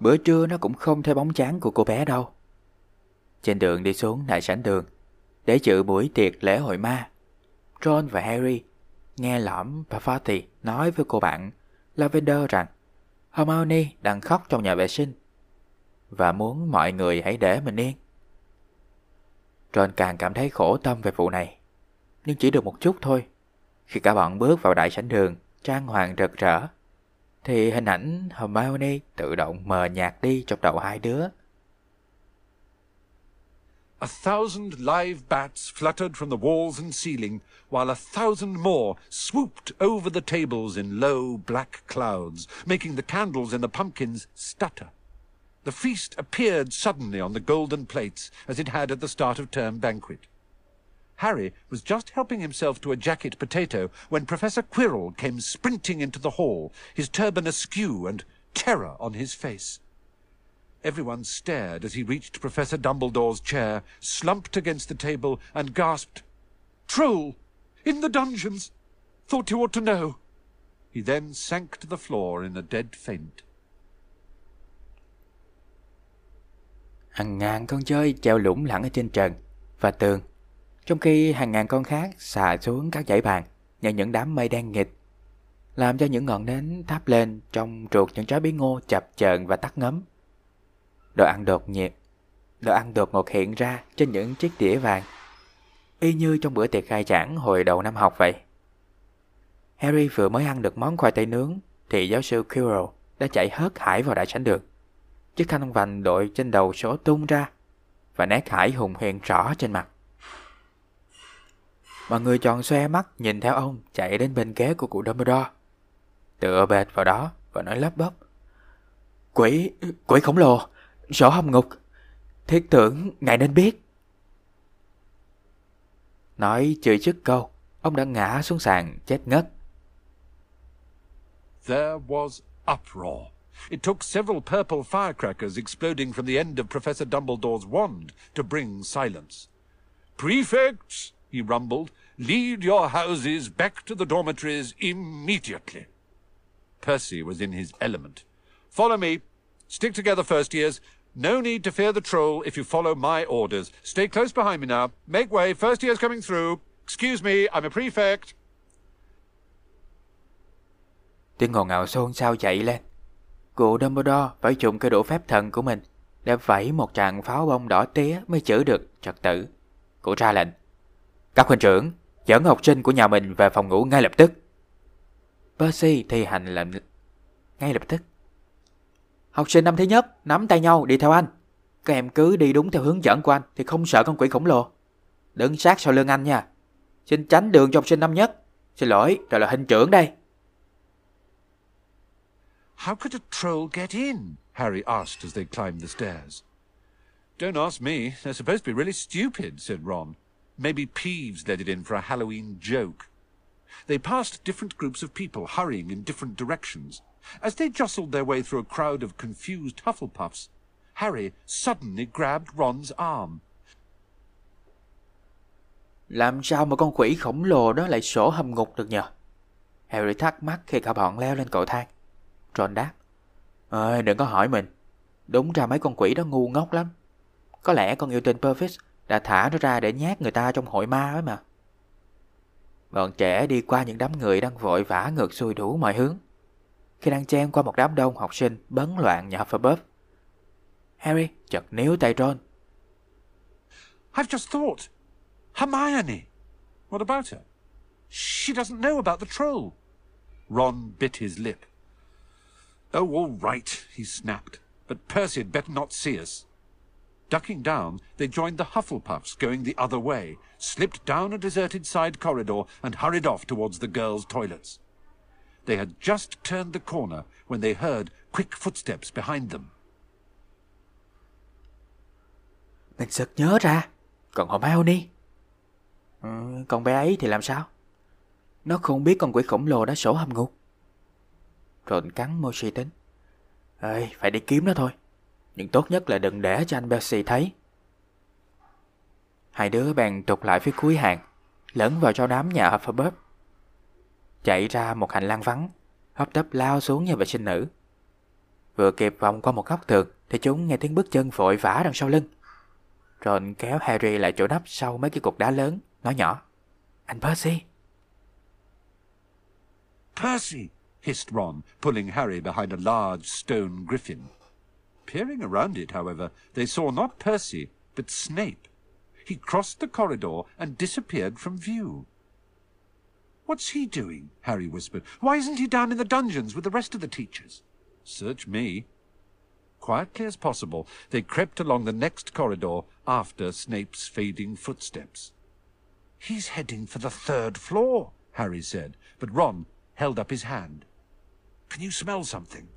Bữa trưa nó cũng không thấy bóng dáng của cô bé đâu. Trên đường đi xuống đại sảnh đường, để dự buổi tiệc lễ hội ma, Ron và Harry nghe lõm Parvati nói với cô bạn Lavender rằng Hermione đang khóc trong nhà vệ sinh và muốn mọi người hãy để mình yên. Ron càng cảm thấy khổ tâm về vụ này, nhưng chỉ được một chút thôi. Khi cả bọn bước vào đại sảnh đường, trang hoàng rực rỡ, thì hình ảnh Hermione tự động mờ nhạt đi trong đầu hai đứa. A thousand live bats fluttered from the walls and ceiling, while a thousand more swooped over the tables in low black clouds, making the candles in the pumpkins stutter. The feast appeared suddenly on the golden plates, as it had at the start of term banquet. Harry was just helping himself to a jacket potato when Professor Quirrell came sprinting into the hall, his turban askew and terror on his face. Everyone stared as he reached Professor Dumbledore's chair, slumped against the table, and gasped, Troll! In the dungeons! Thought you ought to know. He then sank to the floor in a dead faint. Hàng ngàn con chơi treo lủng lẳng ở trên trần và tường, trong khi hàng ngàn con khác xà xuống các dãy bàn như những đám mây đen nghịch, làm cho những ngọn nến thắp lên trong ruột những trái bí ngô chập chờn và tắt ngấm. Đồ ăn đột nhiệt, đồ ăn đột ngột hiện ra trên những chiếc đĩa vàng, y như trong bữa tiệc khai giảng hồi đầu năm học vậy. Harry vừa mới ăn được món khoai tây nướng thì giáo sư Quirrell đã chạy hớt hải vào đại sảnh đường. Chiếc khăn vành đội trên đầu số tung ra và nét hải hùng hiện rõ trên mặt. Mọi người tròn xoe mắt nhìn theo ông chạy đến bên ghế của cụ Dumbledore. Tựa bệt vào đó và nói lấp bấp. Quỷ, quỷ khổng lồ, sổ hồng ngục, thiết tưởng ngài nên biết. Nói chửi chức câu, ông đã ngã xuống sàn chết ngất. There was uproar. It took several purple firecrackers exploding from the end of Professor Dumbledore's wand to bring silence. Prefects, he rumbled, lead your houses back to the dormitories immediately. Percy was in his element. Follow me. Stick together, first years. No need to fear the troll if you follow my orders. Stay close behind me now. Make way. First year's coming through. Excuse me, I'm a prefect. Tiếng ngồn ngạo xôn xao chạy lên. Cụ Dumbledore phải dùng cái đũa phép thần của mình để vẫy một tràng pháo bông đỏ tía mới chữa được trật tự. Cụ ra lệnh. Các huynh trưởng, dẫn học sinh của nhà mình về phòng ngủ ngay lập tức. Percy thi hành lệnh ngay lập tức. Học sinh năm thứ nhất, nắm tay nhau đi theo anh. Các em cứ đi đúng theo hướng dẫn của anh thì không sợ con quỷ khổng lồ. Đứng sát sau lưng anh nha. Xin tránh đường cho học sinh năm nhất. Xin lỗi, rồi là hình trưởng đây. How could a troll get in? Harry asked as they climbed the stairs. Don't ask me. They're supposed to be really stupid, said Ron. Maybe Peeves led it in for a Halloween joke. They passed different groups of people hurrying in different directions. As they jostled their way through a crowd of confused Hufflepuffs, Harry suddenly grabbed Ron's arm. Làm sao mà con quỷ khổng lồ đó lại sổ hầm ngục được nhờ? Harry thắc mắc khi cả bọn leo lên cầu thang. Ron đáp. Ơi, đừng có hỏi mình. Đúng ra mấy con quỷ đó ngu ngốc lắm. Có lẽ con yêu tên Purvis đã thả nó ra để nhát người ta trong hội ma ấy mà. Bọn trẻ đi qua những đám người đang vội vã ngược xuôi đủ mọi hướng. Khi đang chen qua một đám đông học sinh bấn loạn nhà Hufflepuff, Harry chợt níu tay Ron. I've just thought. Hermione. What about her? She doesn't know about the troll. Ron bit his lip. Oh, all right, he snapped. But Percy had better not see us. Ducking down, they joined the Hufflepuffs going the other way, slipped down a deserted side corridor, and hurried off towards the girls' toilets. They had just turned the corner when they heard quick footsteps behind them. Mình sực nhớ ra, còn Hermione. Ừ, ờ, còn bé ấy thì làm sao? Nó không biết con quỷ khổng lồ đã sổ hầm ngục. Rồi cắn môi suy tính. Ơi, phải đi kiếm nó thôi. Nhưng tốt nhất là đừng để cho anh Percy thấy. Hai đứa bèn tụt lại phía cuối hàng, lẫn vào trong đám nhà Hufflepuff. Chạy ra một hành lang vắng, hấp tấp lao xuống nhà vệ sinh nữ. Vừa kịp vòng qua một góc tường thì chúng nghe tiếng bước chân vội vã đằng sau lưng. Ron kéo Harry lại chỗ nấp sau mấy cái cục đá lớn, nói nhỏ. Anh Percy. Percy! hissed Ron, pulling Harry behind a large stone griffin. Peering around it, however, they saw not Percy, but Snape. He crossed the corridor and disappeared from view. What's he doing? Harry whispered. Why isn't he down in the dungeons with the rest of the teachers? Search me. Quietly as possible, they crept along the next corridor after Snape's fading footsteps. He's heading for the third floor, Harry said, but Ron held up his hand. Can you smell something?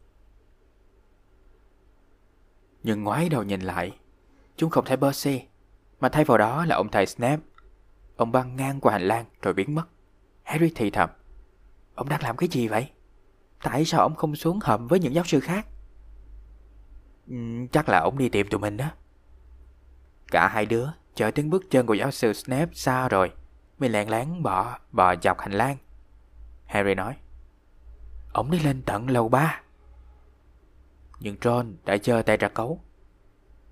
Nhưng ngoái đầu nhìn lại, chúng không thấy Percy, mà thay vào đó là ông thầy Snape. Ông băng ngang qua hành lang rồi biến mất. Harry thì thầm. Ông đang làm cái gì vậy? Tại sao ông không xuống hầm với những giáo sư khác? Ừ, chắc là ông đi tìm tụi mình đó. Cả hai đứa chờ tiếng bước chân của giáo sư Snape xa rồi mới lẹn lén bỏ bò dọc hành lang. Harry nói. Ông đi lên tận lầu ba. Nhưng Ron đã giơ tay ra cấu.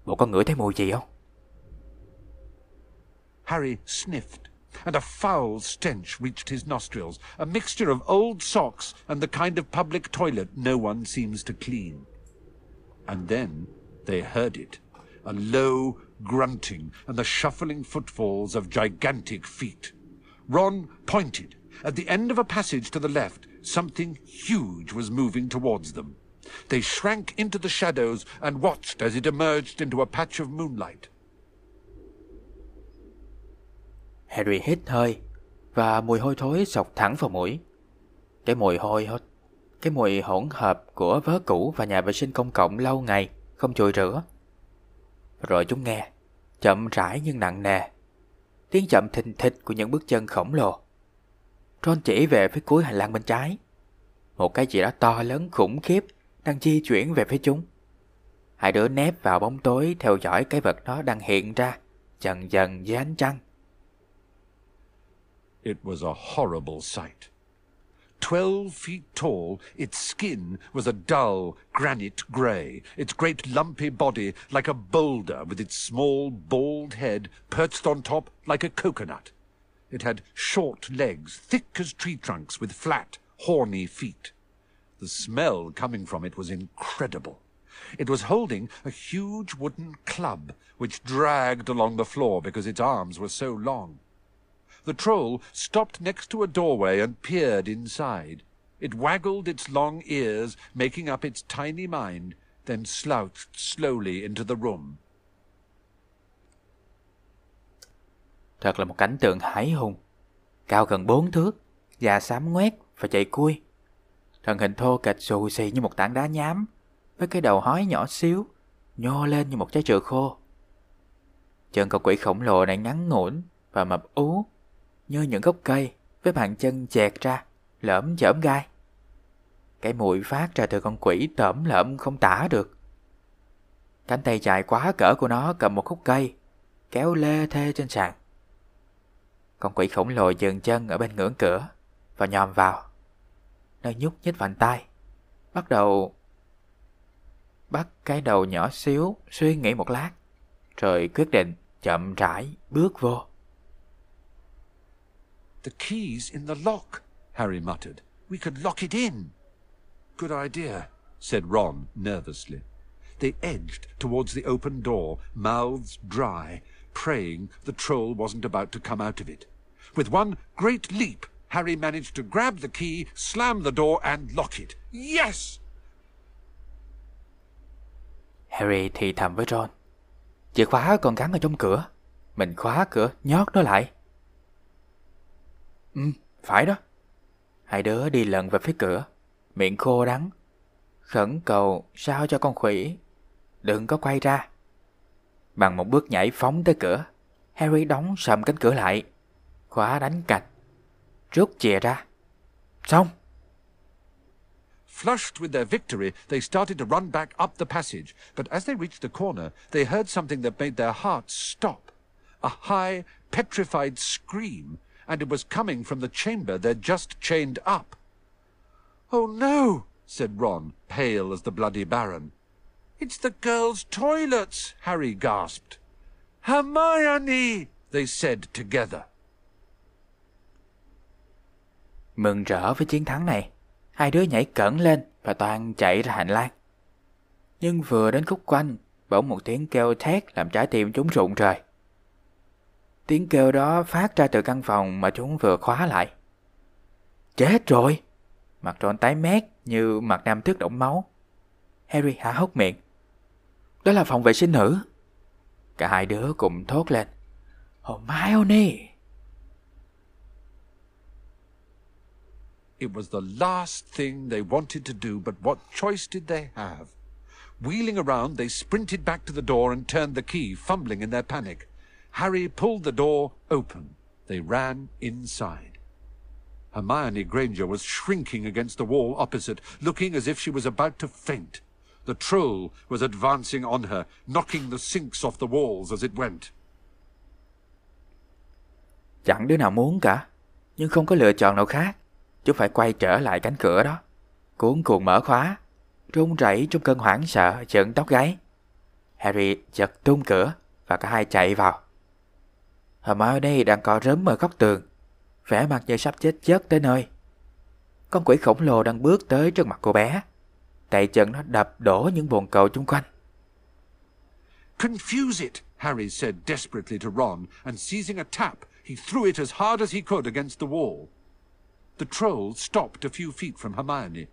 Bộ con ngửi thấy mùi gì không? Harry sniffed, and a foul stench reached his nostrils, a mixture of old socks and the kind of public toilet no one seems to clean. And then they heard it, a low grunting and the shuffling footfalls of gigantic feet. Ron pointed. At the end of a passage to the left, something huge was moving towards them. They shrank into the shadows and watched as it emerged into a patch of moonlight. Harry hít hơi và mùi hôi thối sộc thẳng vào mũi. Cái mùi hôi hết, cái mùi hỗn hợp của vớ cũ và nhà vệ sinh công cộng lâu ngày không chùi rửa. Rồi chúng nghe, chậm rãi nhưng nặng nề, tiếng chậm thình thịch của những bước chân khổng lồ. Ron chỉ về phía cuối hành lang bên trái. Một cái gì đó to lớn khủng khiếp đang di chuyển về phía chúng. Hai đứa nép vào bóng tối theo dõi cái vật đó đang hiện ra, dần dần dưới ánh trăng. It was a horrible sight. Twelve feet tall, its skin was a dull granite grey, its great lumpy body like a boulder with its small bald head perched on top like a coconut. It had short legs, thick as tree trunks, with flat, horny feet. The smell coming from it was incredible. It was holding a huge wooden club, which dragged along the floor because its arms were so long. The troll stopped next to a doorway and peered inside. It waggled its long ears, making up its tiny mind, then slouched slowly into the room. Thật là một cảnh tượng hải hùng. Cao gần bốn thước, da xám ngoét và chạy cui. Thân hình thô kệch xù xì như một tảng đá nhám, với cái đầu hói nhỏ xíu, nhô lên như một trái trượt khô. Chân con quỷ khổng lồ này ngắn ngủn và mập ú, như những gốc cây với bàn chân chẹt ra, lởm chởm gai. Cái mùi phát ra từ con quỷ tởm lởm không tả được. Cánh tay dài quá cỡ của nó cầm một khúc cây, kéo lê thê trên sàn. Con quỷ khổng lồ dừng chân ở bên ngưỡng cửa và nhòm vào nơi nhúc nhích vành tay, bắt đầu bắt cái đầu nhỏ xíu suy nghĩ một lát, rồi quyết định chậm rãi bước vô. The key's in the lock, Harry muttered. We could lock it in. Good idea, said Ron nervously. They edged towards the open door, mouths dry, praying the troll wasn't about to come out of it. With one great leap, Harry managed to grab the key, slam the door, and lock it. Yes! Harry thì thầm với Ron. Chìa khóa còn gắn ở trong cửa. Mình khóa cửa, nhót nó lại. Ừ, phải đó. Hai đứa đi lần về phía cửa, miệng khô đắng. Khẩn cầu sao cho con khỉ đừng có quay ra. Bằng một bước nhảy phóng tới cửa, Harry đóng sầm cánh cửa lại, khóa đánh cạch, rút chìa ra. Xong! Flushed with their victory, they started to run back up the passage, but as they reached the corner, they heard something that made their hearts stop. A high, petrified scream, and it was coming from the chamber they'd just chained up. Oh no, said Ron, pale as the bloody Baron. It's the girls' toilets, Harry gasped. Hermione, they said together. Mừng rỡ với chiến thắng này, hai đứa nhảy cẩn lên và toàn chạy ra hành lang. Nhưng vừa đến khúc quanh, bỗng một tiếng kêu thét làm trái tim chúng rụng rời. Tiếng kêu đó phát ra từ căn phòng mà chúng vừa khóa lại. Chết rồi! Mặt tròn tái mét như mặt nam tước động máu. Harry há hốc miệng. Đó là phòng vệ sinh nữ. Cả hai đứa cùng thốt lên. Hermione! It was the last thing they wanted to do, but what choice did they have? Wheeling around, they sprinted back to the door and turned the key, fumbling in their panic. Harry pulled the door open. They ran inside. Hermione Granger was shrinking against the wall opposite, looking as if she was about to faint. The troll was advancing on her, knocking the sinks off the walls as it went. Chẳng đứa nào muốn cả, nhưng không có lựa chọn nào khác. Chúng phải quay trở lại cánh cửa đó. Cuốn cuồng mở khóa, run rẩy trong cơn hoảng sợ chợn tóc gáy. Harry giật tung cửa và cả hai chạy vào. Hermione đang co rớm ở góc tường, vẻ mặt như sắp chết chết tới nơi. Con quỷ khổng lồ đang bước tới trước mặt cô bé. Tay chân nó đập đổ những bồn cầu chung quanh. Confuse it, Harry said desperately to Ron, and seizing a tap, he threw it as hard as he could against the wall. The troll stopped a few feet from Hermione.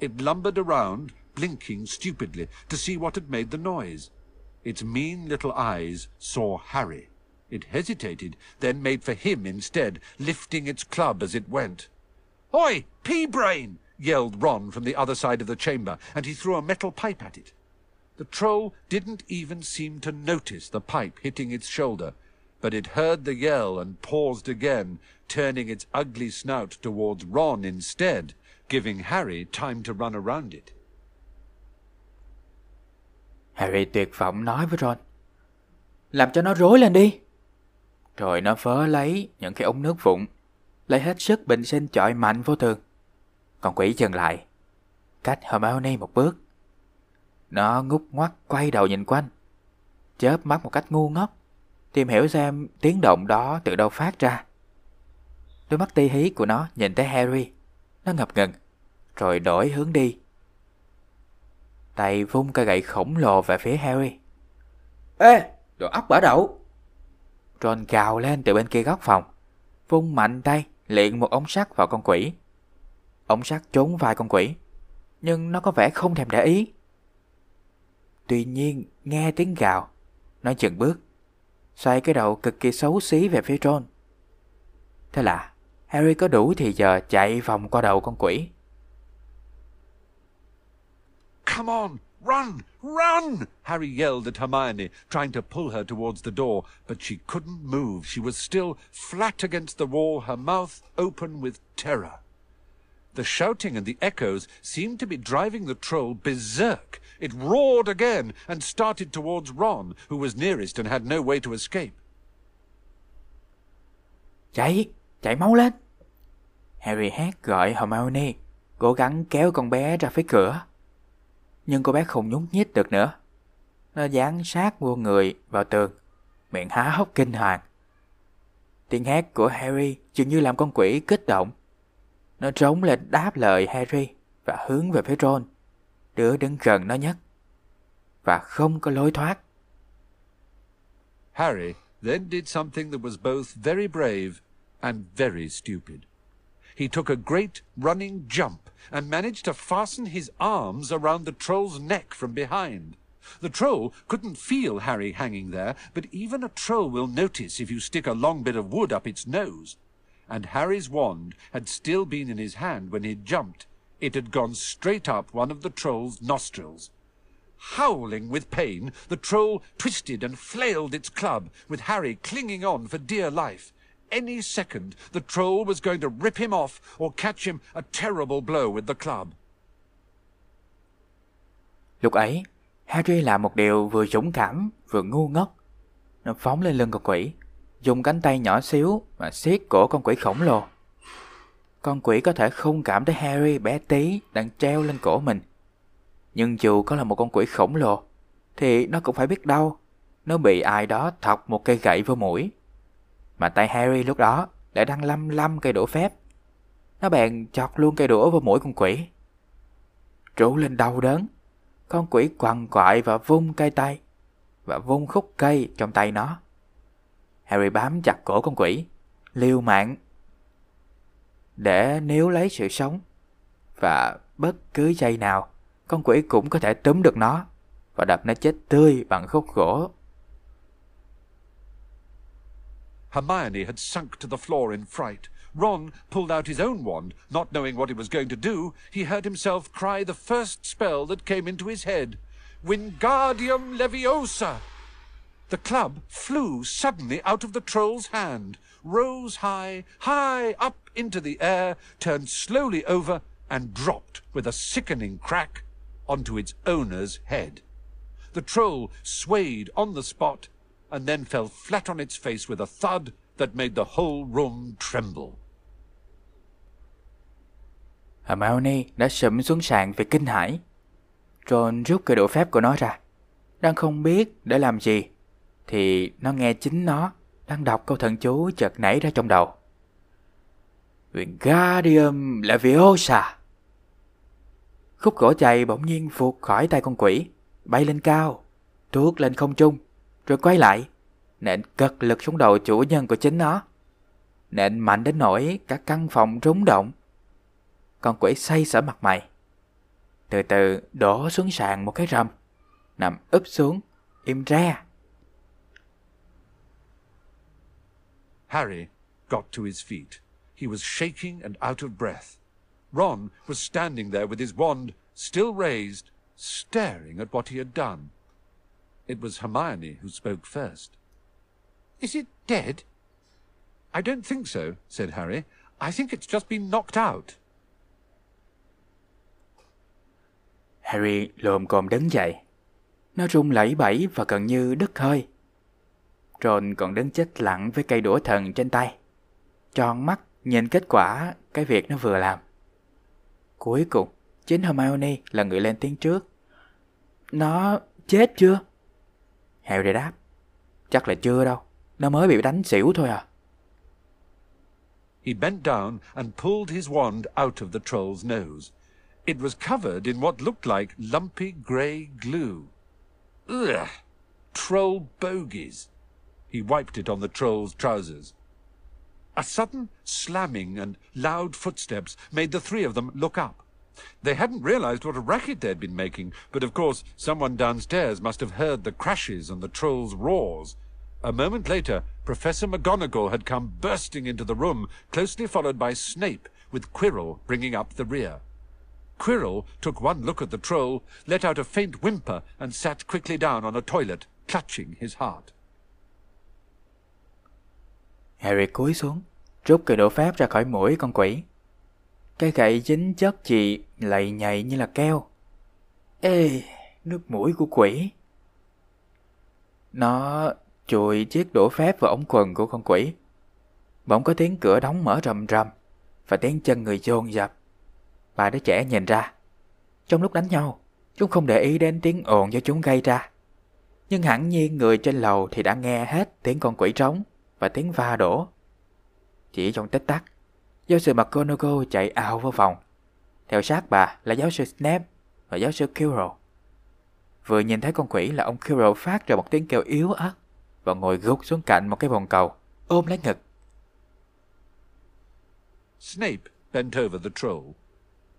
It lumbered around, blinking stupidly, to see what had made the noise. Its mean little eyes saw Harry. It hesitated, then made for him instead, lifting its club as it went. Oi, pea-brain! yelled Ron from the other side of the chamber, and he threw a metal pipe at it. The troll didn't even seem to notice the pipe hitting its shoulder, but it heard the yell and paused again, turning its ugly snout towards Ron instead, giving Harry time to run around it. Harry tuyệt vọng nói với Ron. Làm cho nó rối lên đi. Rồi nó vớ lấy những cái ống nước vụn, lấy hết sức bình sinh chọi mạnh vô thường. Còn quỷ dừng lại, cách Hermione một bước. Nó ngút ngoắt quay đầu nhìn quanh, chớp mắt một cách ngu ngốc, tìm hiểu xem tiếng động đó từ đâu phát ra. Đôi mắt ti hí của nó nhìn thấy Harry, nó ngập ngừng, rồi đổi hướng đi. Tay vung cây gậy khổng lồ về phía Harry. Ê, đồ ốc bả đậu! Ron gào lên từ bên kia góc phòng, vung mạnh tay liền một ống sắt vào con quỷ. Ống sắt trốn vai con quỷ, nhưng nó có vẻ không thèm để ý. Tuy nhiên, nghe tiếng gào, nó chừng bước, xoay cái đầu cực kỳ xấu xí về phía Ron. Thế là Harry có đủ thì giờ chạy vòng qua đầu con quỷ. Come on, run, run! Harry yelled at Hermione, trying to pull her towards the door, but she couldn't move. She was still flat against the wall, her mouth open with terror. The shouting and the echoes seemed to be driving the troll berserk. It roared again and started towards Ron, who was nearest and had no way to escape. Chạy, chạy mau lên. Harry hét gọi Hermione, cố gắng kéo con bé ra phía cửa. Nhưng cô bé không nhúc nhích được nữa. Nó dán sát vô người vào tường, miệng há hốc kinh hoàng. Tiếng hét của Harry dường như làm con quỷ kích động. Nó trống lên đáp lời Harry và hướng về phía Ron, đứa đứng gần nó nhất. Và không có lối thoát. Harry then did something that was both very brave and very stupid. He took a great running jump and managed to fasten his arms around the troll's neck from behind. The troll couldn't feel Harry hanging there, but even a troll will notice if you stick a long bit of wood up its nose. And Harry's wand had still been in his hand when he jumped. It had gone straight up one of the troll's nostrils. Howling with pain, the troll twisted and flailed its club, with Harry clinging on for dear life. Any second, the troll was going to rip him off or catch him a terrible blow with the club. Lúc ấy, Harry làm một điều vừa dũng cảm vừa ngu ngốc. Nó phóng lên lưng con quỷ, dùng cánh tay nhỏ xíu mà siết cổ con quỷ khổng lồ. Con quỷ có thể không cảm thấy Harry bé tí đang treo lên cổ mình. Nhưng dù có là một con quỷ khổng lồ, thì nó cũng phải biết đâu. Nó bị ai đó thọc một cây gậy vô mũi. Mà tay Harry lúc đó lại đang lăm lăm cây đũa phép. Nó bèn chọc luôn cây đũa vào mũi con quỷ. Trú lên đau đớn, con quỷ quằn quại và vung cây tay và vung khúc cây trong tay nó. Harry bám chặt cổ con quỷ, liều mạng để níu lấy sự sống và bất cứ giây nào con quỷ cũng có thể túm được nó và đập nó chết tươi bằng khúc gỗ. Hermione had sunk to the floor in fright. Ron pulled out his own wand, not knowing what he was going to do. He heard himself cry the first spell that came into his head Wingardium Leviosa! The club flew suddenly out of the troll's hand, rose high, high up into the air, turned slowly over, and dropped with a sickening crack onto its owner's head. The troll swayed on the spot and then fell flat on its face with a thud that made the whole room tremble. Hermione đã sụm xuống sàn vì kinh hãi. Ron rút cây đũa phép của nó ra. Đang không biết để làm gì, thì nó nghe chính nó đang đọc câu thần chú chợt nảy ra trong đầu. Wingardium Leviosa. Khúc gỗ chày bỗng nhiên vụt khỏi tay con quỷ, bay lên cao, tuốt lên không trung, rồi quay lại, nện cật lực xuống đầu chủ nhân của chính nó. Nện mạnh đến nỗi cả căn phòng rúng động. Con quỷ say sở mặt mày. Từ từ đổ xuống sàn một cái rầm, nằm úp xuống, im re. Harry got to his feet. He was shaking and out of breath. Ron was standing there with his wand still raised, staring at what he had done. It was Hermione who spoke first. Is it dead? I don't think so, said Harry. I think it's just been knocked out. Harry lồm cồm đứng dậy. Nó rung lẩy bẩy và gần như đứt hơi. Ron còn đứng chết lặng với cây đũa thần trên tay. Tròn mắt nhìn kết quả cái việc nó vừa làm. Cuối cùng, chính Hermione là người lên tiếng trước. Nó chết chưa? Harry đáp. Chắc là chưa đâu. Nó mới bị đánh xỉu thôi à. He bent down and pulled his wand out of the troll's nose. It was covered in what looked like lumpy grey glue. Ugh! Troll bogies. He wiped it on the troll's trousers. A sudden slamming and loud footsteps made the three of them look up. They hadn't realized what a racket they'd been making, but of course someone downstairs must have heard the crashes and the troll's roars. A moment later, Professor McGonagall had come bursting into the room, closely followed by Snape, with Quirrell bringing up the rear. Quirrell took one look at the troll, let out a faint whimper, and sat quickly down on a toilet, clutching his heart. Harry cúi xuống, rút cây đũa phép ra khỏi mũi con quỷ. Cái gậy dính chất chị lầy nhầy như là keo. Ê, nước mũi của quỷ. Nó chùi chiếc đũa phép vào ống quần của con quỷ. Bỗng có tiếng cửa đóng mở rầm rầm và tiếng chân người dồn dập. Ba đứa trẻ nhìn ra. Trong lúc đánh nhau, chúng không để ý đến tiếng ồn do chúng gây ra. Nhưng hẳn nhiên người trên lầu thì đã nghe hết tiếng con quỷ trống và tiếng va đổ. Chỉ trong tích tắc, giáo sư McGonagall chạy ảo vào phòng. Theo sát bà là giáo sư Snape và giáo sư Quirrell. Vừa nhìn thấy con quỷ là ông Quirrell phát ra một tiếng kêu yếu ớt và ngồi gục xuống cạnh một cái bồn cầu, ôm lấy ngực. Snape bent over the troll.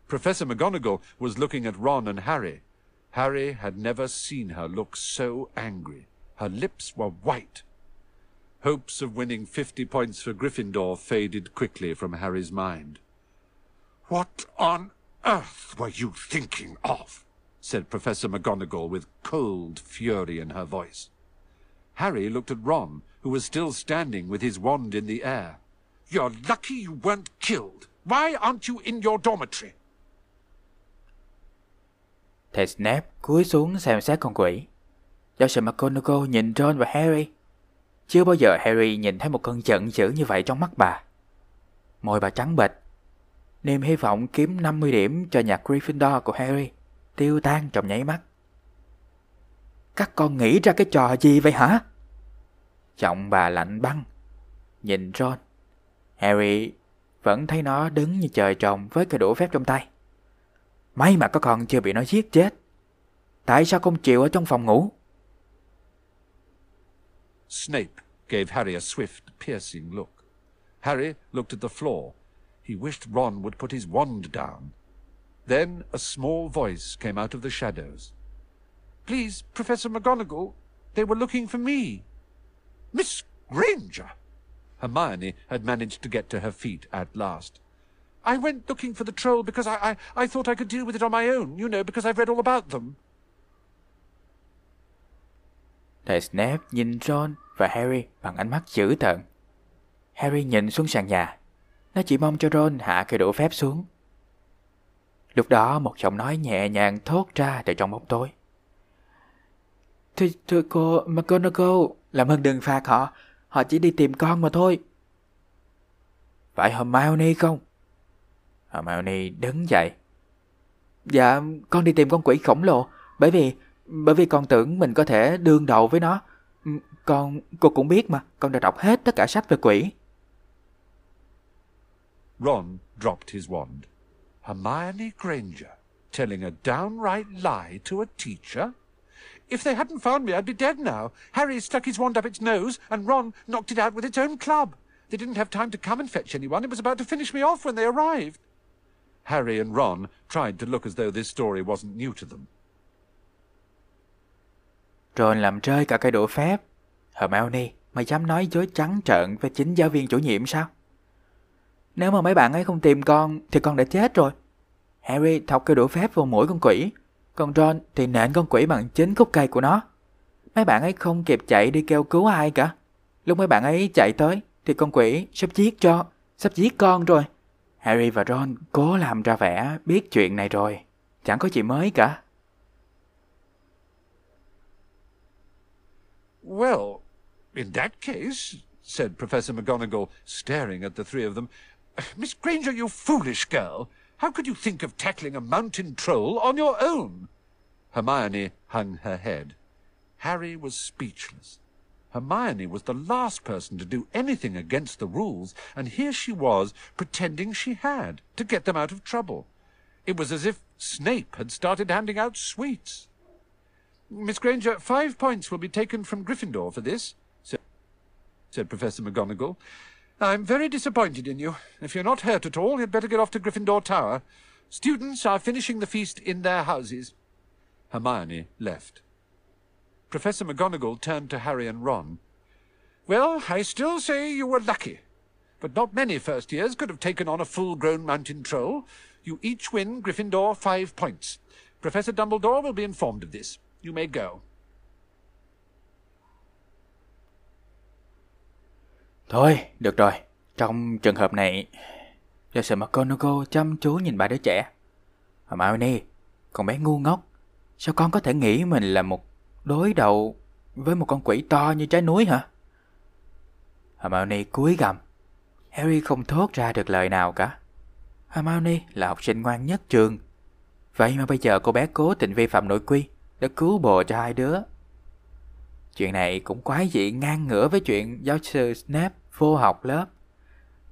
Professor McGonagall was looking at Ron and Harry. Harry had never seen her look so angry. Her lips were white. Hopes of winning 50 points for Gryffindor faded quickly from Harry's mind. What on earth were you thinking of? said Professor McGonagall with cold fury in her voice. Harry looked at Ron, who was still standing with his wand in the air. You're lucky you weren't killed. Why aren't you in your dormitory? Thầy Snape cúi xuống xem xét con quỷ. Giáo sư McGonagall nhìn Ron và Harry. Chưa bao giờ Harry nhìn thấy một cơn giận dữ như vậy trong mắt bà. Môi bà trắng bệch. Niềm hy vọng kiếm 50 điểm cho nhạc Gryffindor của Harry tiêu tan trong nháy mắt. Các con nghĩ ra cái trò gì vậy hả? Giọng bà lạnh băng. Nhìn Ron. Harry vẫn thấy nó đứng như trời trồng với cái đũa phép trong tay. May mà các con chưa bị nó giết chết. Tại sao không chịu ở trong phòng ngủ? Snape gave Harry a swift, piercing look. Harry looked at the floor. He wished Ron would put his wand down. Then a small voice came out of the shadows. Please, Professor McGonagall, they were looking for me. Miss Granger! Hermione had managed to get to her feet at last. I went looking for the troll because I, I, I thought I could deal with it on my own, you know, because I've read all about them. Thầy Snape nhìn Ron và Harry bằng ánh mắt dữ tợn. Harry nhìn xuống sàn nhà. Nó chỉ mong cho Ron hạ cây đũa phép xuống. Lúc đó một giọng nói nhẹ nhàng thốt ra từ trong bóng tối. Thưa, thưa cô McGonagall, làm ơn đừng phạt họ. Họ chỉ đi tìm con mà thôi. Phải Hermione không? Hermione đứng dậy. Dạ, con đi tìm con quỷ khổng lồ. Bởi vì, bởi vì con tưởng mình có thể đương đầu với nó. Con, cô cũng biết mà, con đã đọc hết tất cả sách về quỷ. Ron dropped his wand. Hermione Granger telling a downright lie to a teacher? If they hadn't found me, I'd be dead now. Harry stuck his wand up its nose, and Ron knocked it out with its own club. They didn't have time to come and fetch anyone. It was about to finish me off when they arrived. Harry and Ron tried to look as though this story wasn't new to them. Ron làm rơi cả cây đũa phép. Hermione, mày dám nói dối trắng trợn với chính giáo viên chủ nhiệm sao? Nếu mà mấy bạn ấy không tìm con thì con đã chết rồi. Harry thọc cây đũa phép vào mũi con quỷ. Còn Ron thì nện con quỷ bằng chính khúc cây của nó. Mấy bạn ấy không kịp chạy đi kêu cứu ai cả. Lúc mấy bạn ấy chạy tới thì con quỷ sắp giết cho, sắp giết con rồi. Harry và Ron cố làm ra vẻ biết chuyện này rồi. Chẳng có gì mới cả. Well, in that case, said Professor McGonagall, staring at the three of them, Miss Granger, you foolish girl, how could you think of tackling a mountain troll on your own? Hermione hung her head. Harry was speechless. Hermione was the last person to do anything against the rules, and here she was pretending she had to get them out of trouble. It was as if Snape had started handing out sweets. Miss Granger, five points will be taken from Gryffindor for this, said, Professor McGonagall. I'm very disappointed in you. If you're not hurt at all, you'd better get off to Gryffindor Tower. Students are finishing the feast in their houses. Hermione left. Professor McGonagall turned to Harry and Ron. Well, I still say you were lucky. But not many first years could have taken on a full-grown mountain troll. You each win Gryffindor five points. Professor Dumbledore will be informed of this. You may go. Thôi, được rồi. Trong trường hợp này, do sự McGonagall chăm chú nhìn bà đứa trẻ. Hermione, con bé ngu ngốc. Sao con có thể nghĩ mình là một đối đầu với một con quỷ to như trái núi hả? Hermione cúi gằm. Harry không thốt ra được lời nào cả. Hermione là học sinh ngoan nhất trường. Vậy mà bây giờ cô bé cố tình vi phạm nội quy đã cứu bồ cho hai đứa. Chuyện này cũng quái dị ngang ngửa với chuyện giáo sư Snape vô học lớp.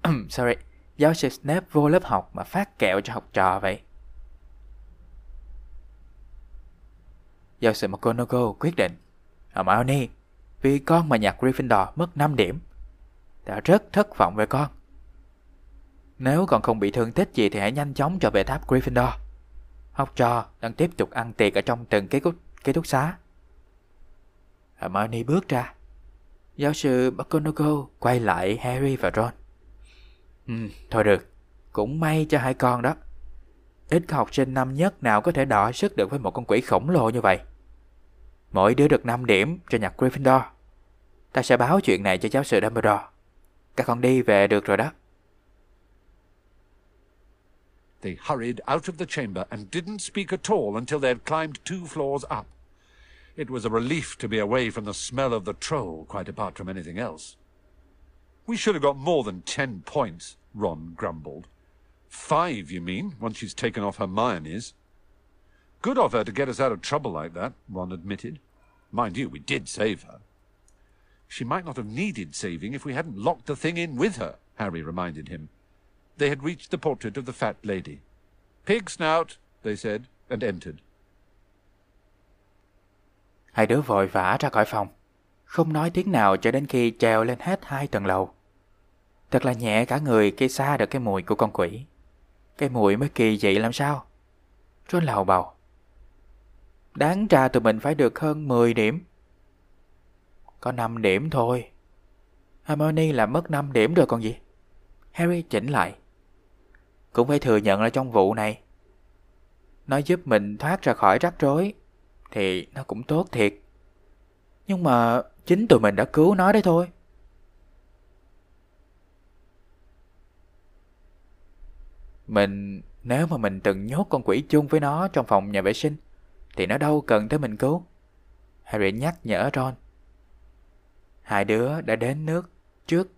Sorry, giáo sư Snape vô lớp học mà phát kẹo cho học trò vậy. Giáo sư McGonagall quyết định Hermione, vì con mà nhặt Gryffindor mất 5 điểm. Đã rất thất vọng về con. Nếu còn không bị thương tích gì thì hãy nhanh chóng trở về tháp Gryffindor. Học trò đang tiếp tục ăn tiệc ở trong từng cái cút, ký túc xá. Hermione bước ra. Giáo sư McGonagall quay lại Harry và Ron. Ừ, thôi được. Cũng may cho hai con đó. Ít có học sinh năm nhất nào có thể đọ sức được với một con quỷ khổng lồ như vậy. Mỗi đứa được 5 điểm cho nhặt Gryffindor. Ta sẽ báo chuyện này cho giáo sư Dumbledore. Các con đi về được rồi đó. They hurried out of the chamber and didn't speak at all until they had climbed two floors up. It was a relief to be away from the smell of the troll, quite apart from anything else. We should have got more than ten points, Ron grumbled. Five, you mean, once she's taken off Hermione's. Good of her to get us out of trouble like that, Ron admitted. Mind you, we did save her. She might not have needed saving if we hadn't locked the thing in with her, Harry reminded him. They had reached the portrait of the fat lady. Pig snout, they said, and entered. Hai đứa vội vã ra khỏi phòng, không nói tiếng nào cho đến khi trèo lên hết hai tầng lầu. Thật là nhẹ cả người khi xa được cái mùi của con quỷ. Cái mùi mới kỳ dị làm sao? Ron lầu bầu. Đáng ra tụi mình phải được hơn 10 điểm. Có 5 điểm thôi. Hermione là mất 5 điểm rồi còn gì? Harry chỉnh lại. Cũng phải thừa nhận là trong vụ này. Nó giúp mình thoát ra khỏi rắc rối. Thì nó cũng tốt thiệt. Nhưng mà chính tụi mình đã cứu nó đấy thôi. Mình, nếu mà mình từng nhốt con quỷ chung với nó trong phòng nhà vệ sinh, thì nó đâu cần tới mình cứu. Harry nhắc nhở Ron. Hai đứa đã đến nước trước...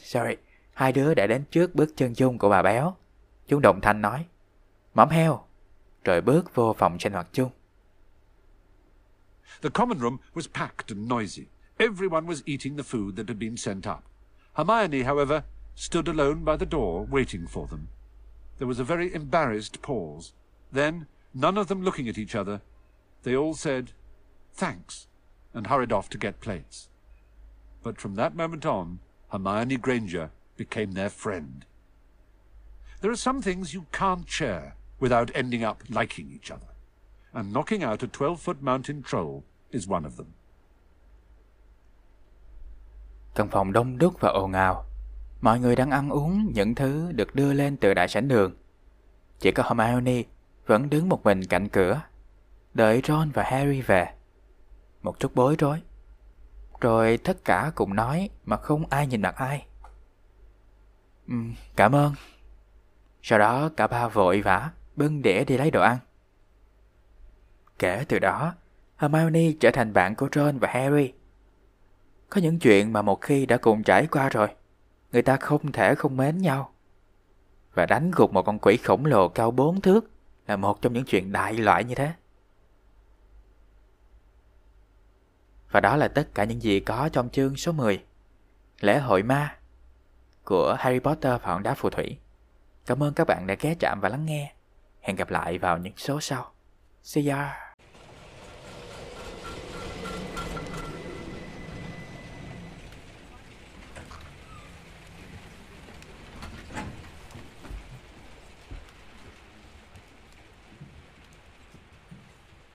Sorry, hai đứa đã đến trước bước chân chung của bà béo. Chúng đồng thanh nói. Mắm heo. Rồi bước vô phòng sinh hoạt chung. The common room was packed and noisy. Everyone was eating the food that had been sent up. Hermione, however, stood alone by the door, waiting for them. There was a very embarrassed pause. Then, none of them looking at each other, they all said, thanks, and hurried off to get plates. But from that moment on, Hermione Granger became their friend. There are some things you can't share without ending up liking each other, and knocking out a 12-foot mountain troll is one of them. Căn phòng đông đúc và ồn ào. Mọi người đang ăn uống những thứ được đưa lên từ đại sảnh đường. Chỉ có Hermione vẫn đứng một mình cạnh cửa, đợi Ron và Harry về. Một chút bối rối. Rồi tất cả cùng nói mà không ai nhìn mặt ai. Ừ, cảm ơn. Sau đó cả ba vội vã bưng đĩa đi lấy đồ ăn. Kể từ đó, Hermione trở thành bạn của Ron và Harry. Có những chuyện mà một khi đã cùng trải qua rồi, người ta không thể không mến nhau. Và đánh gục một con quỷ khổng lồ cao bốn thước là một trong những chuyện đại loại như thế. Và đó là tất cả những gì có trong chương số 10, Lễ hội ma của Harry Potter và hòn đá phù thủy. Cảm ơn các bạn đã ghé chạm và lắng nghe. Hẹn gặp lại vào những số sau. See ya!